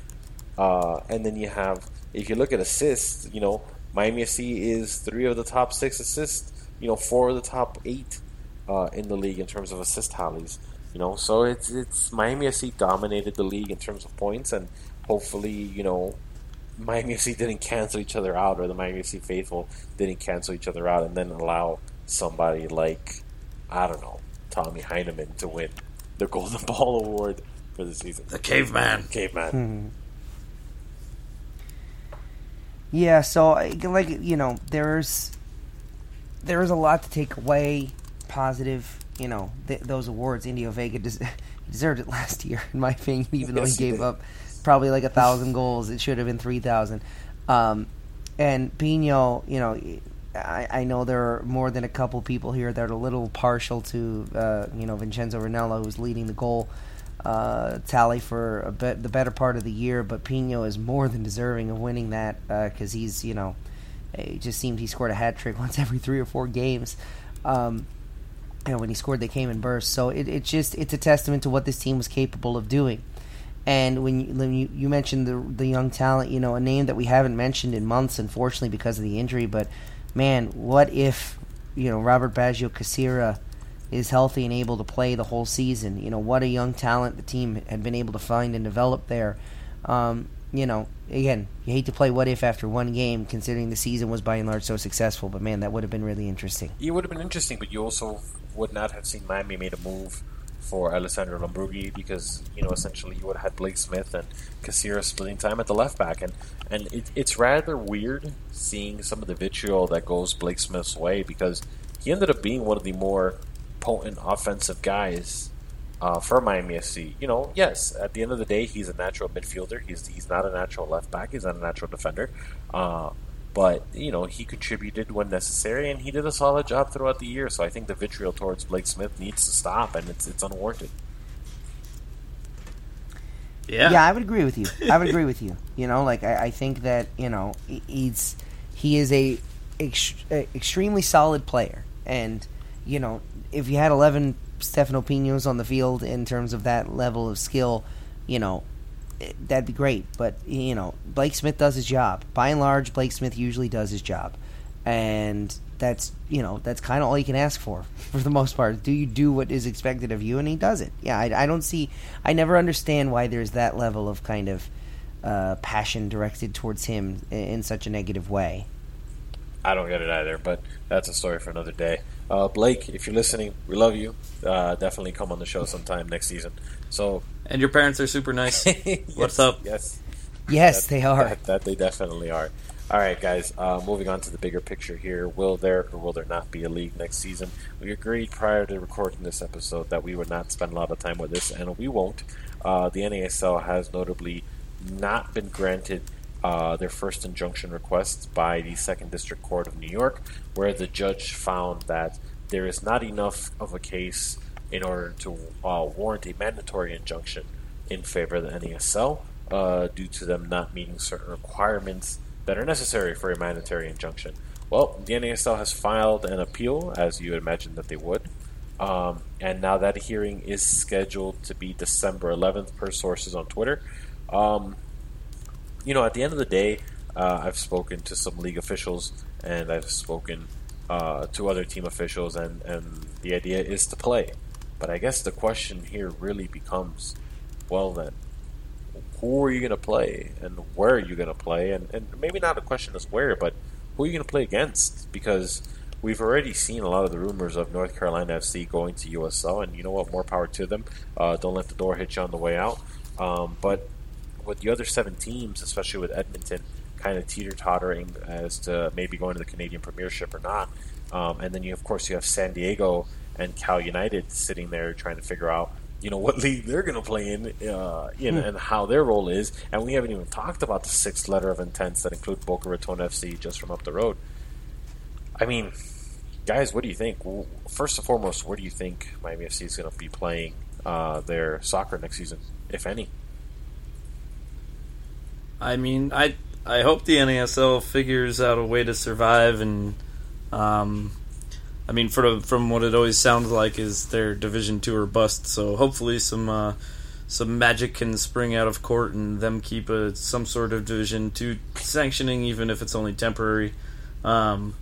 Uh, and then you have, if you look at assists, you know, Miami FC is three of the top six assists, you know, four of the top eight uh, in the league in terms of assist tallies. You know, so it's it's Miami FC dominated the league in terms of points, and hopefully, you know, Miami FC didn't cancel each other out, or the Miami FC faithful didn't cancel each other out, and then allow somebody like I don't know Tommy Heinemann to win the Golden Ball award for the season. The caveman. caveman. Hmm. Yeah, so like you know, there's there is a lot to take away positive. You know, th- those awards. Indio Vega des- deserved it last year, in my opinion. Even though he gave up probably like a thousand goals, it should have been three thousand. Um, and Pinho, you know, I, I know there are more than a couple people here that are a little partial to uh, you know Vincenzo Rennella, who's leading the goal uh, tally for the better part of the year, but Pinho is more than deserving of winning that because he's, you know, it just seemed he scored a hat trick once every three or four games. Um, know, when he scored, they came in bursts. So it, it just it's a testament to what this team was capable of doing. And when you, when you you mentioned the the young talent, you know, a name that we haven't mentioned in months, unfortunately, because of the injury. But man, what if you know Robert Baggio Kcira is healthy and able to play the whole season? You know, what a young talent the team had been able to find and develop there. Um, you know, again, you hate to play what if after one game, considering the season was by and large so successful. But man, that would have been really interesting. It would have been interesting, but you also would not have seen Miami made a move for Alessandro Lombrughi because you know essentially you would have had Blake Smith and Kcira splitting time at the left back, and and it, it's rather weird seeing some of the vitriol that goes Blake Smith's way because he ended up being one of the more potent offensive guys uh, for Miami FC. You know, yes, at the end of the day, he's a natural midfielder. He's he's not a natural left back. He's not a natural defender. Uh, but you know, he contributed when necessary, and he did a solid job throughout the year. So I think the vitriol towards Blake Smith needs to stop, and it's it's unwarranted. Yeah. Yeah, I would agree with you. I would agree with you. You know, like I, I think that you know he- he's he is a, ex- a extremely solid player, and you know if you had eleven Stefano Pinhos on the field in terms of that level of skill, you know eh, that'd be great. But you know Blake Smith does his job. By and large, Blake Smith usually does his job, and that's you know that's kind of all you can ask for for the most part. Do you do what is expected of you, and he does it. Yeah, I, I don't see. I never understand why there's that level of kind of uh, passion directed towards him in, in such a negative way. I don't get it either, but that's a story for another day. Uh, Blake, if you're listening, we love you. Uh, definitely come on the show sometime next season. So, and your parents are super nice. yes, What's up? Yes, Yes, That- they are. That, that they definitely are. All right, guys. Uh, moving on to the bigger picture here. Will there or will there not be a league next season? We agreed prior to recording this episode that we would not spend a lot of time with this, and we won't. Uh, the NASL has notably not been granted uh, their first injunction request by the Second District Court of New York, where the judge found that there is not enough of a case in order to uh, warrant a mandatory injunction in favor of the NASL uh, due to them not meeting certain requirements that are necessary for a mandatory injunction. Well, the NASL has filed an appeal, as you would imagine that they would, um, and now that hearing is scheduled to be December 11th, per sources on Twitter. Um, you know, at the end of the day, uh, I've spoken to some league officials and I've spoken uh, to other team officials, and, and the idea is to play. But I guess the question here really becomes, well, then, who are you going to play, and where are you going to play, and, and maybe not a question is where, but who are you going to play against? Because we've already seen a lot of the rumors of North Carolina FC going to USL, and you know what? More power to them. Uh, don't let the door hit you on the way out. Um, but with the other seven teams, especially with Edmonton, kind of teeter tottering as to maybe going to the Canadian Premiership or not. Um, and then you, of course, you have San Diego and Cal United sitting there trying to figure out, you know, what league they're going to play in, uh, you know, Hmm. and how their role is. And we haven't even talked about the sixth letter of intents that include Boca Raton FC just from up the road. I mean, guys, what do you think? Well, First and foremost, where do you think Miami FC is going to be playing uh, their soccer next season, if any? I mean, I I hope the NASL figures out a way to survive, and um, I mean, the, from what it always sounds like is their Division Two or bust. So hopefully, some uh, some magic can spring out of court, and them keep a some sort of Division Two sanctioning, even if it's only temporary. Um,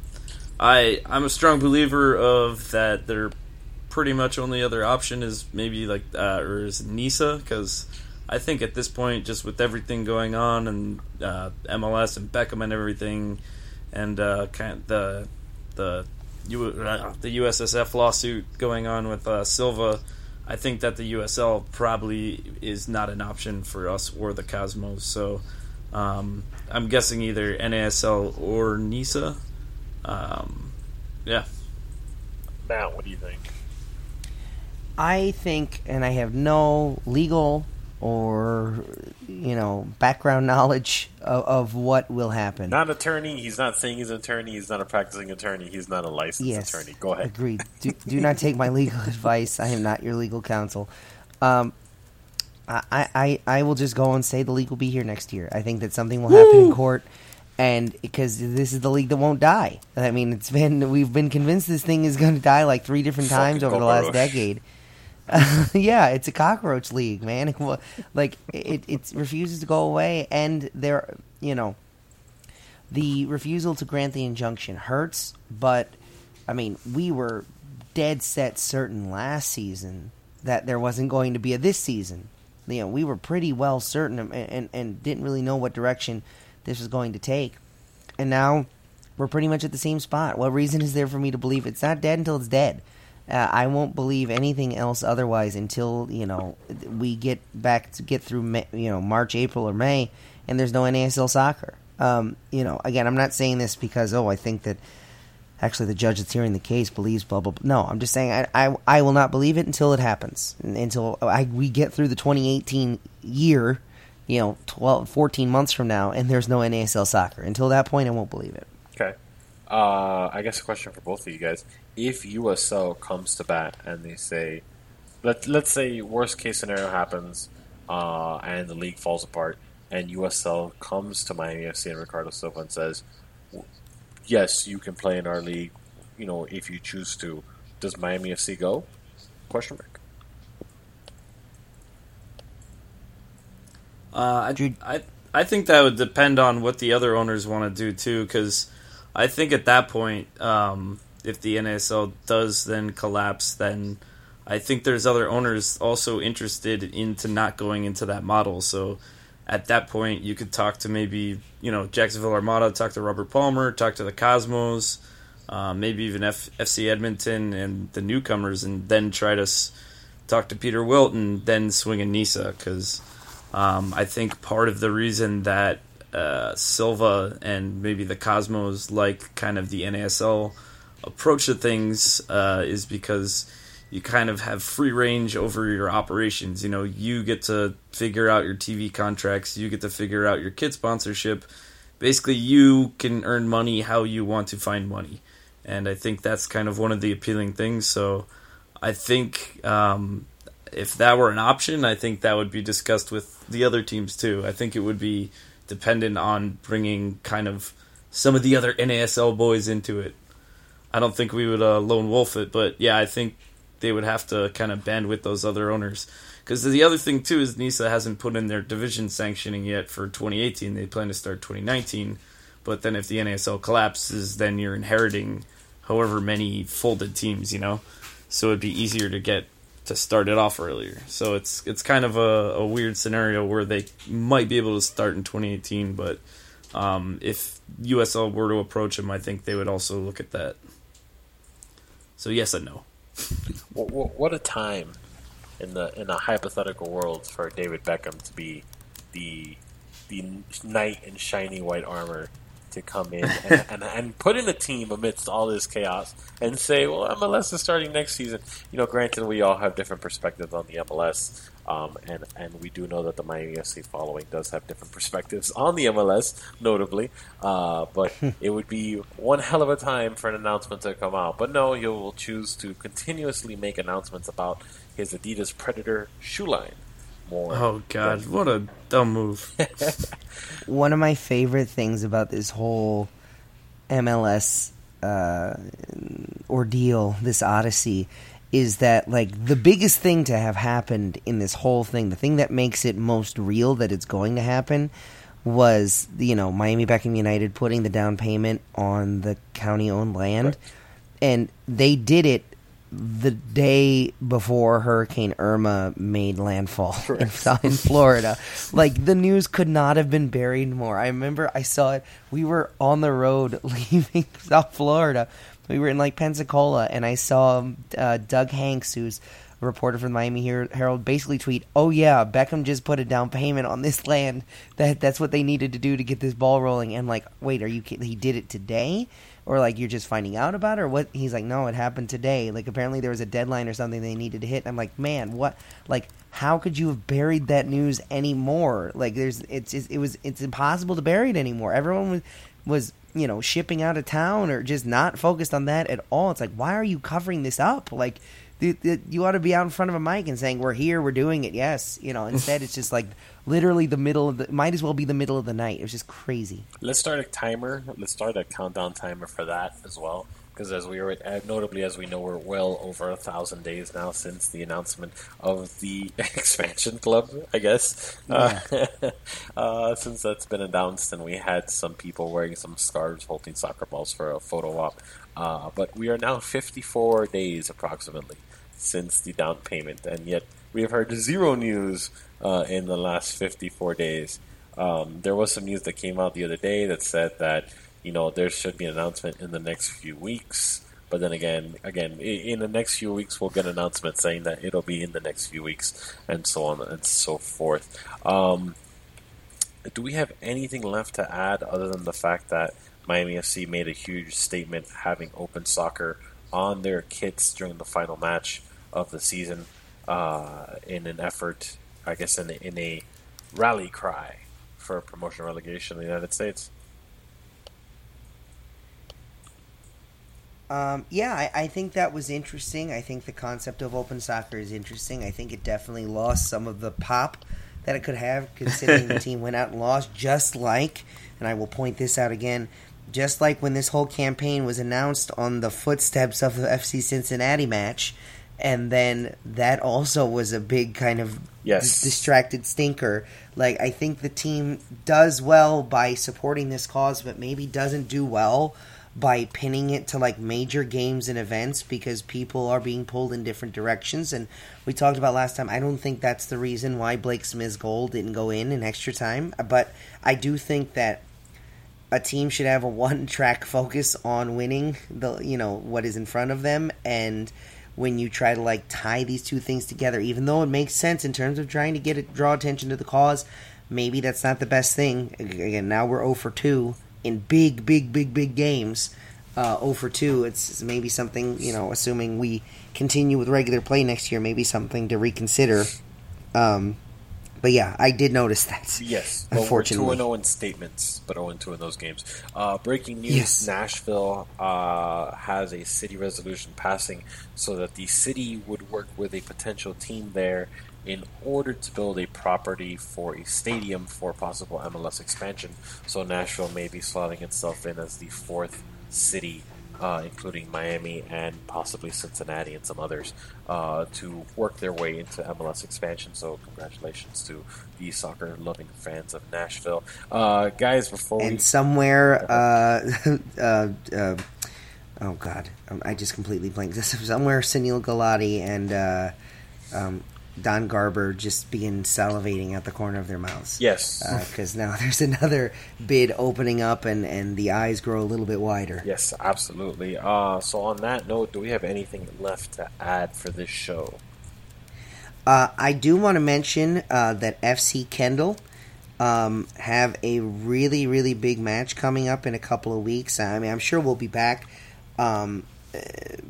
I I'm a strong believer of that. Their pretty much only other option is maybe like uh, or is NISA because I think at this point, just with everything going on and uh, MLS and Beckham and everything, and uh, kind of the the U, uh, the USSF lawsuit going on with uh, Silva, I think that the USL probably is not an option for us or the Cosmos. So um, I'm guessing either NASL or NISA. Um, yeah. Matt, what do you think? I think, and I have no legal or you know background knowledge of, of what will happen. Not attorney. He's not saying he's an attorney. He's not a practicing attorney. He's not a licensed yes, attorney. Go ahead. Agreed. Do, do not take my legal advice. I am not your legal counsel. Um, I, I, I will just go and say the league will be here next year. I think that something will happen in court, and because this is the league that won't die. I mean, it's been we've been convinced this thing is going to die like three different times Fucking over the last cockroach. decade. yeah, it's a cockroach league, man. Like it, it refuses to go away, and there, you know, the refusal to grant the injunction hurts. But I mean, we were dead set certain last season that there wasn't going to be a this season. You know, we were pretty well certain and, and, and didn't really know what direction this was going to take. And now we're pretty much at the same spot. What reason is there for me to believe it's not dead until it's dead? Uh, I won't believe anything else otherwise until you know we get back to get through May, you know March, April, or May, and there's no NASL soccer. Um, you know, again, I'm not saying this because oh, I think that actually the judge that's hearing the case believes blah blah. blah. No, I'm just saying I, I I will not believe it until it happens, until I, we get through the 2018 year, you know, 12, 14 months from now, and there's no NASL soccer. Until that point, I won't believe it. Okay. Uh, I guess a question for both of you guys: If USL comes to bat and they say, let let's say worst case scenario happens, uh, and the league falls apart, and USL comes to Miami FC and Ricardo Silva and says, "Yes, you can play in our league, you know, if you choose to." Does Miami FC go? Question mark. Uh, I, I I think that would depend on what the other owners want to do too, because I think at that point, um, if the NASL does then collapse, then I think there's other owners also interested into not going into that model. So at that point, you could talk to maybe you know Jacksonville Armada, talk to Robert Palmer, talk to the Cosmos, uh, maybe even F- FC Edmonton and the newcomers, and then try to s- talk to Peter Wilt and then swing a Nisa because um, I think part of the reason that uh, Silva and maybe the Cosmos like kind of the NASL approach to things uh, is because you kind of have free range over your operations. You know, you get to figure out your TV contracts, you get to figure out your kid sponsorship. Basically, you can earn money how you want to find money. And I think that's kind of one of the appealing things. So I think um, if that were an option, I think that would be discussed with the other teams too. I think it would be dependent on bringing kind of some of the other NASL boys into it. I don't think we would uh, lone wolf it, but yeah, I think they would have to kind of band with those other owners. Because the other thing too is NISA hasn't put in their division sanctioning yet for 2018. They plan to start 2019, but then if the NASL collapses, then you're inheriting however many folded teams, you know. So it'd be easier to get to start it off earlier. So it's it's kind of a, a weird scenario where they might be able to start in 2018, but um, if USL were to approach them, I think they would also look at that. So yes and no. What, what, what a time in the in a hypothetical world for David Beckham to be the the knight in shiny white armor to come in and, and, and put in a team amidst all this chaos and say, well, MLS is starting next season. You know, granted, we all have different perspectives on the MLS, um, and and we do know that the Miami FC following does have different perspectives on the MLS, notably. Uh, but it would be one hell of a time for an announcement to come out. But no, he will choose to continuously make announcements about his Adidas Predator shoe line. More Oh god, what a dumb move. One of my favorite things about this whole MLS uh, ordeal, this odyssey, is that like the biggest thing to have happened in this whole thing, the thing that makes it most real that it's going to happen, was you know Miami Beckham United putting the down payment on the county-owned land, and they did it the day before Hurricane Irma made landfall in, in Florida. Like the news could not have been buried more. I remember I saw it. We were on the road leaving South Florida. We were in like Pensacola, and I saw uh, Doug Hanks, who's a reporter from the Miami Her- Herald, basically tweet, "Oh yeah, Beckham just put a down payment on this land. That that's what they needed to do to get this ball rolling." And like, wait, are you kidding? He did it today? or like you're just finding out about it or what he's like no it happened today like apparently there was a deadline or something they needed to hit and i'm like man what like how could you have buried that news anymore like there's it's, it's it was it's impossible to bury it anymore everyone was was you know shipping out of town or just not focused on that at all. It's like why are you covering this up? Like th- th- you ought to be out in front of a mic and saying we're here we're doing it. Yes. You know instead it's just like literally the middle of the might as well be the middle of the night. It was just crazy. Let's start a timer. Let's start a countdown timer for that as well. Because as we are, uh, notably as we know, we're well over a thousand days now since the announcement of the expansion club. I guess uh, uh, since that's been announced, and we had some people wearing some scarves holding soccer balls for a photo op. Uh, but we are now 54 days approximately since the down payment, and yet we have heard zero news uh, in the last 54 days. Um, there was some news that came out the other day that said that you know there should be an announcement in the next few weeks. But then again, again, in the next few weeks, we'll get an announcement saying that it'll be in the next few weeks, and so on and so forth. Um, do we have anything left to add other than the fact that Miami FC made a huge statement having open soccer on their kits during the final match of the season uh, in an effort, I guess, in in a rally cry for promotion relegation in the United States? Um, yeah, I, I think that was interesting. I think the concept of open soccer is interesting. I think it definitely lost some of the pop that it could have, considering the team went out and lost. Just like, and I will point this out again, just like when this whole campaign was announced on the footsteps of the FC Cincinnati match, and then that also was a big kind of Yes. dis- distracted stinker. Like I think the team does well by supporting this cause, but maybe doesn't do well by pinning it to like major games and events because people are being pulled in different directions. And we talked about last time. I don't think that's the reason why Blake Smith's goal didn't go in in extra time, but I do think that a team should have a one track focus on winning the you know what is in front of them and when you try to like tie these two things together even though it makes sense in terms of trying to get it draw attention to the cause maybe that's not the best thing again now we're 0 for 2 in big big big big games uh, 0 for 2 it's maybe something you know assuming we continue with regular play next year maybe something to reconsider um, but yeah, I did notice that. Yes, well, unfortunately. we're two and zero in statements, but zero and two in those games. Uh, breaking news: Yes. Nashville uh, has a city resolution passing so that the city would work with a potential team there in order to build a property for a stadium for possible MLS expansion. So Nashville may be slotting itself in as the fourth city uh, including Miami and possibly Cincinnati and some others, uh, to work their way into MLS expansion. So, congratulations to the soccer loving fans of Nashville. Uh, guys, before we. and somewhere uh, uh, uh, oh god um, i just completely blanked this somewhere Sunil Gulati and uh, um, don garber just begin salivating at the corner of their mouths Yes. because now there's another bid opening up and, and the eyes grow a little bit wider Yes, absolutely. Uh, so, on that note, do we have anything left to add for this show? Uh, I do want to mention uh, that FC Kendall um, have a really, really big match coming up in a couple of weeks. I mean, I'm sure we'll be back um, uh,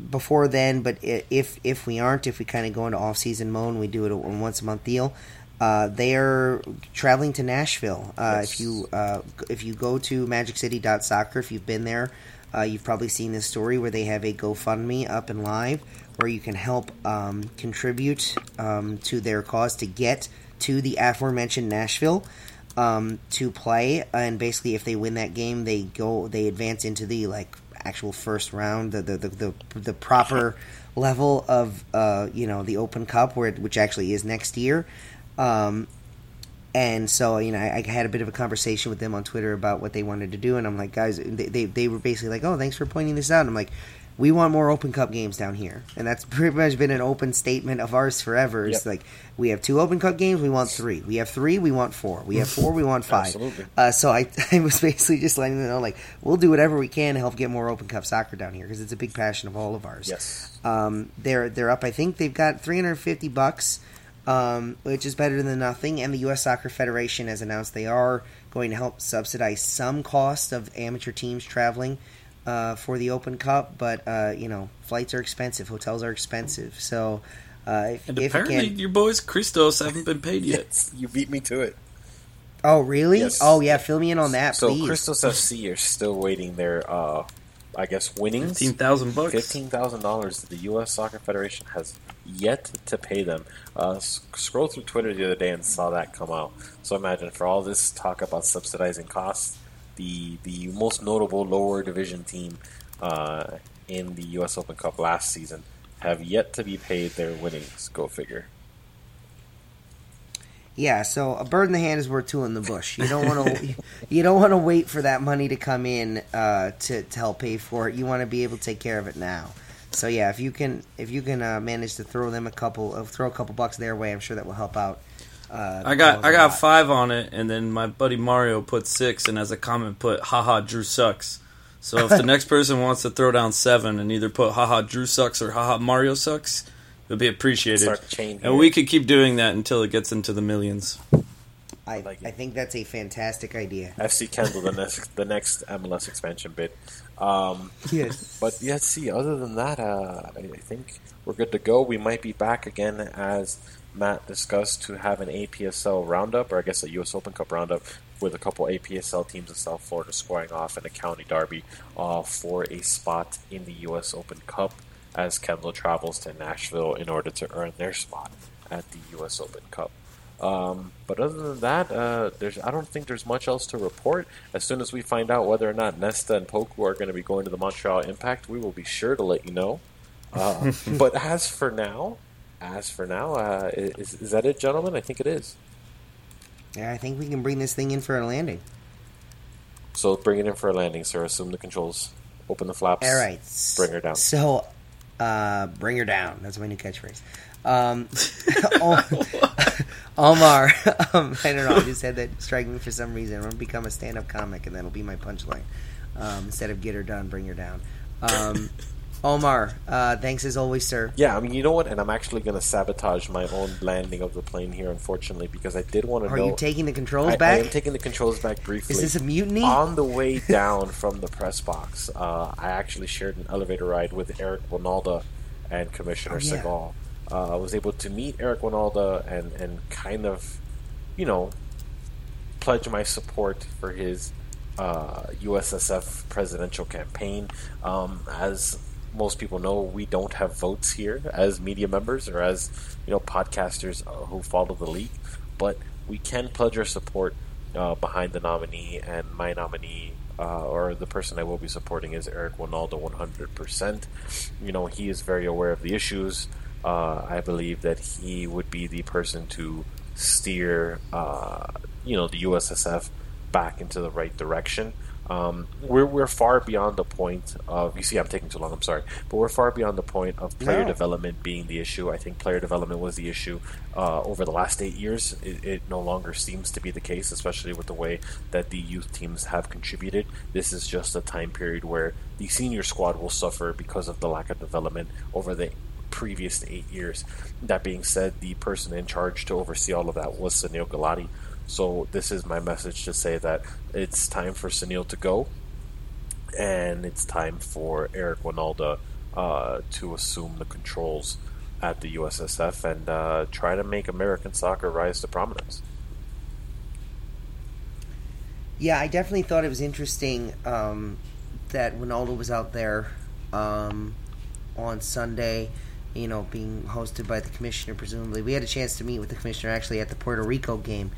before then, but if if we aren't, if we kind of go into off season mode, and we do it a once a month deal. Uh, they are traveling to Nashville. Uh, Yes. If you uh, if you go to magiccity.soccer, if you've been there, uh, you've probably seen this story where they have a GoFundMe up and live where you can help um, contribute um, to their cause to get to the aforementioned Nashville um, to play. And basically, if they win that game, they go they advance into the like actual first round, the the the, the, the proper level of uh, you know the Open Cup, where it, which actually is next year. Um, and so, you know, I, I had a bit of a conversation with them on Twitter about what they wanted to do, and I'm like, guys, they, they, they were basically like, oh, thanks for pointing this out. And I'm like, we want more Open Cup games down here, and that's pretty much been an open statement of ours forever. It's Yep. like we have two Open Cup games, we want three. We have three, we want four. We have four, we want five. Absolutely. Uh, so I, I was basically just letting them know, like, we'll do whatever we can to help get more Open Cup soccer down here because it's a big passion of all of ours. Yes. Um, they're they're up. I think they've got 350 bucks, um, which is better than nothing. And the U.S. Soccer Federation has announced they are going to help subsidize some cost of amateur teams traveling uh, for the Open Cup. But uh, you know, flights are expensive, hotels are expensive. So uh, if, And if apparently, again, your boys Christos haven't been paid yet. Yes, you beat me to it. oh really? Yes. Oh yeah, fill me in on that, So, please. Christos FC are still waiting their, uh, I guess, winnings. Fifteen thousand bucks. Fifteen thousand dollars that the U.S. Soccer Federation has yet to pay them. Uh, s- scrolled through Twitter the other day and saw that come out. So imagine for all this talk about subsidizing costs, the the most notable lower division team uh, in the U.S. Open Cup last season have yet to be paid their winnings. Go figure. Yeah, so a bird in the hand is worth two in the bush. You don't want to you don't want to wait for that money to come in uh, to to help pay for it. You want to be able to take care of it now. So yeah, if you can if you can uh, manage to throw them a couple uh, throw a couple bucks their way, I'm sure that will help out. Uh, I got cause I a got lot. five on it, and then my buddy Mario put six, and as a comment put, "Haha, Drew sucks." So if the next person wants to throw down seven and either put "Haha, Drew sucks" or "Haha, Mario sucks," it'll be appreciated. Start here. And we could keep doing that until it gets into the millions. I, like. I think that's a fantastic idea. FC Kendall, the next the next MLS expansion bid. Um, Yes. But yeah, see, other than that, uh, I I think we're good to go. We might be back again, as Matt discussed, to have an APSL roundup, or I guess a U.S. Open Cup roundup, with a couple APSL teams in South Florida squaring off in a county derby uh, for a spot in the U.S. Open Cup as Kendall travels to Nashville in order to earn their spot at the U.S. Open Cup. Um, but other than that, uh, there's I don't think there's much else to report. As soon as we find out whether or not Nesta and Poku are going to be going to the Montreal Impact, we will be sure to let you know. Uh, but as for now, as for now, uh, is, is that it, gentlemen? I think it is. Yeah, I think we can bring this thing in for a landing. So bring it in for a landing, sir. Assume the controls. Open the flaps. All right. Bring her down. So, uh, bring her down. That's my new catchphrase. Um, Omar, um, I don't know. I just had that strike me for some reason. I'm gonna become a stand-up comic, and that'll be my punchline. Um, instead of get her done, bring her down. Um, Omar, uh, thanks as always, sir. Yeah, I mean, you know what? And I'm actually going to sabotage my own landing of the plane here, unfortunately, because I did want to Are know. you taking the controls I, I am taking the controls back briefly. Is this a mutiny? On the way down from the press box, uh, I actually shared an elevator ride with Eric Wynalda and Commissioner Oh, yeah. Sehgal. Uh, I was able to meet Eric Wynalda and, and kind of, you know, pledge my support for his uh, USSF presidential campaign. Um, as most people know, we don't have votes here as media members or as you know podcasters uh, who follow the league, but we can pledge our support uh, behind the nominee, and my nominee. Uh, or the person I will be supporting is Eric Wynalda, 100%. You know, he is very aware of the issues. Uh, I believe that he would be the person to steer, uh, you know, the USSF back into the right direction. Um, we're we're far beyond the point of you see I'm taking too long I'm sorry. But we're far beyond the point of player No. development being the issue. I think player development was the issue uh, over the last eight years. It, it no longer seems to be the case especially with the way that the youth teams have contributed. This is just a time period where the senior squad will suffer because of the lack of development over the previous eight years. That being said the person in charge to oversee all of that was Sunil Gulati so this is my message to say that it's time for Sunil to go, and it's time for Eric Wynalda uh, to assume the controls at the USSF and uh, try to make American soccer rise to prominence. Yeah, I definitely thought it was interesting um, that Ronaldo was out there um, on Sunday, you know, being hosted by the commissioner, presumably. We had a chance to meet with the commissioner actually at the Puerto Rico game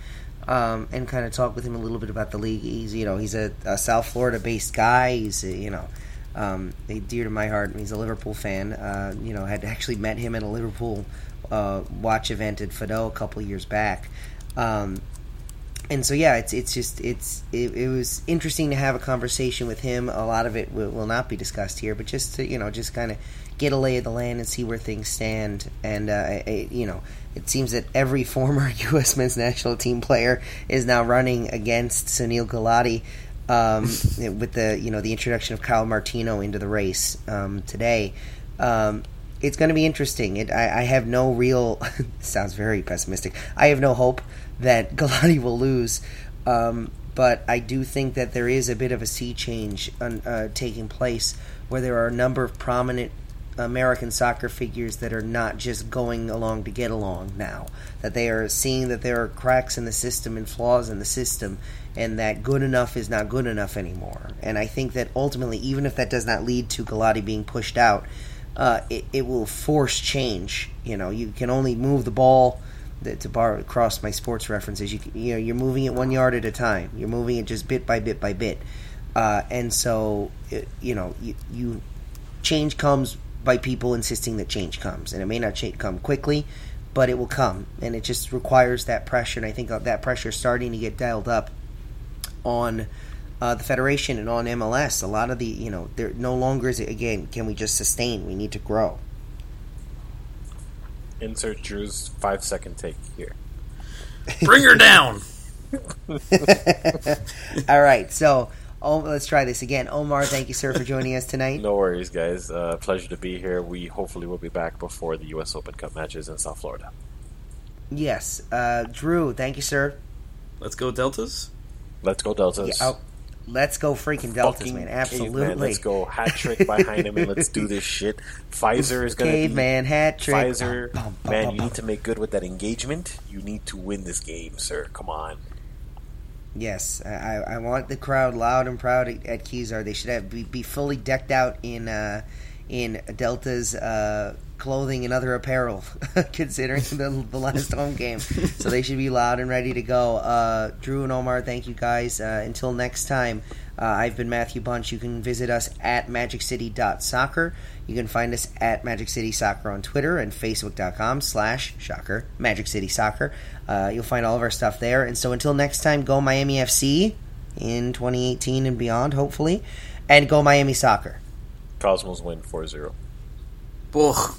um, and kind of talk with him a little bit about the league. He's, you know, he's a, a South Florida based guy. He's, uh, you know, um, dear to my heart. He's a Liverpool fan. Uh, you know, had actually met him at a Liverpool uh, watch event at Fado a couple years back. Um, and so yeah, it's it's just it's it, it was interesting to have a conversation with him. A lot of it will, will not be discussed here, but just to you know just kind of get a lay of the land and see where things stand. And uh, I, you know, it seems that every former U.S. men's national team player is now running against Sunil Gulati. Um, with the you know the introduction of Kyle Martino into the race um, today, um, it's going to be interesting. It, I, I have no real sounds very pessimistic. I have no hope that Gulati will lose, um, but I do think that there is a bit of a sea change uh, taking place where there are a number of prominent American soccer figures that are not just going along to get along now. That they are seeing that there are cracks in the system and flaws in the system, and that good enough is not good enough anymore. And I think that ultimately, even if that does not lead to Gulati being pushed out, uh, it, it will force change. You know, you can only move the ball. To borrow across my sports references, you you know you're moving it one yard at a time. You're moving it just bit by bit by bit, uh, and so it, you know you, you change comes by people insisting that change comes, and it may not cha- come quickly, but it will come, and it just requires that pressure. And I think that pressure is starting to get dialed up on uh, the federation and on MLS. A lot of the you know there no longer is it again. Can we just sustain? We need to grow. Insert Drew's five second take here. Bring her down. All right, so oh, let's try this again. Omar, thank you, sir, for joining us tonight. No worries, guys. Uh, pleasure to be here. We hopefully will be back before the U.S. Open Cup matches in South Florida. Yes, uh, Drew, thank you, sir. Let's go Deltas. Let's go Deltas. Yeah, oh, let's go freaking Deltas, Fucking man! Absolutely. caveman. Let's go hat trick by Heinemann. Let's do this shit. Pfizer is going to be Caveman hat trick. Pfizer, Bum, bum, man, bum, you bum. need to make good with that engagement. You need to win this game, sir. Come on. Yes, I, I want the crowd loud and proud at, at Kezar. They should have be, be fully decked out in uh, in Delta's uh, clothing and other apparel, considering the, the last home game. So they should be loud and ready to go. Uh, Drew and Omar, thank you guys. Uh, until next time, uh, I've been Matthew Bunch. You can visit us at magiccity.soccer. You can find us at Magic City Soccer on Twitter and Facebook.com slash shocker Magic City Soccer. Uh, you'll find all of our stuff there. And so until next time, go Miami FC. in 2018 and beyond, hopefully. And go Miami soccer. Cosmos win 4-0. Ugh.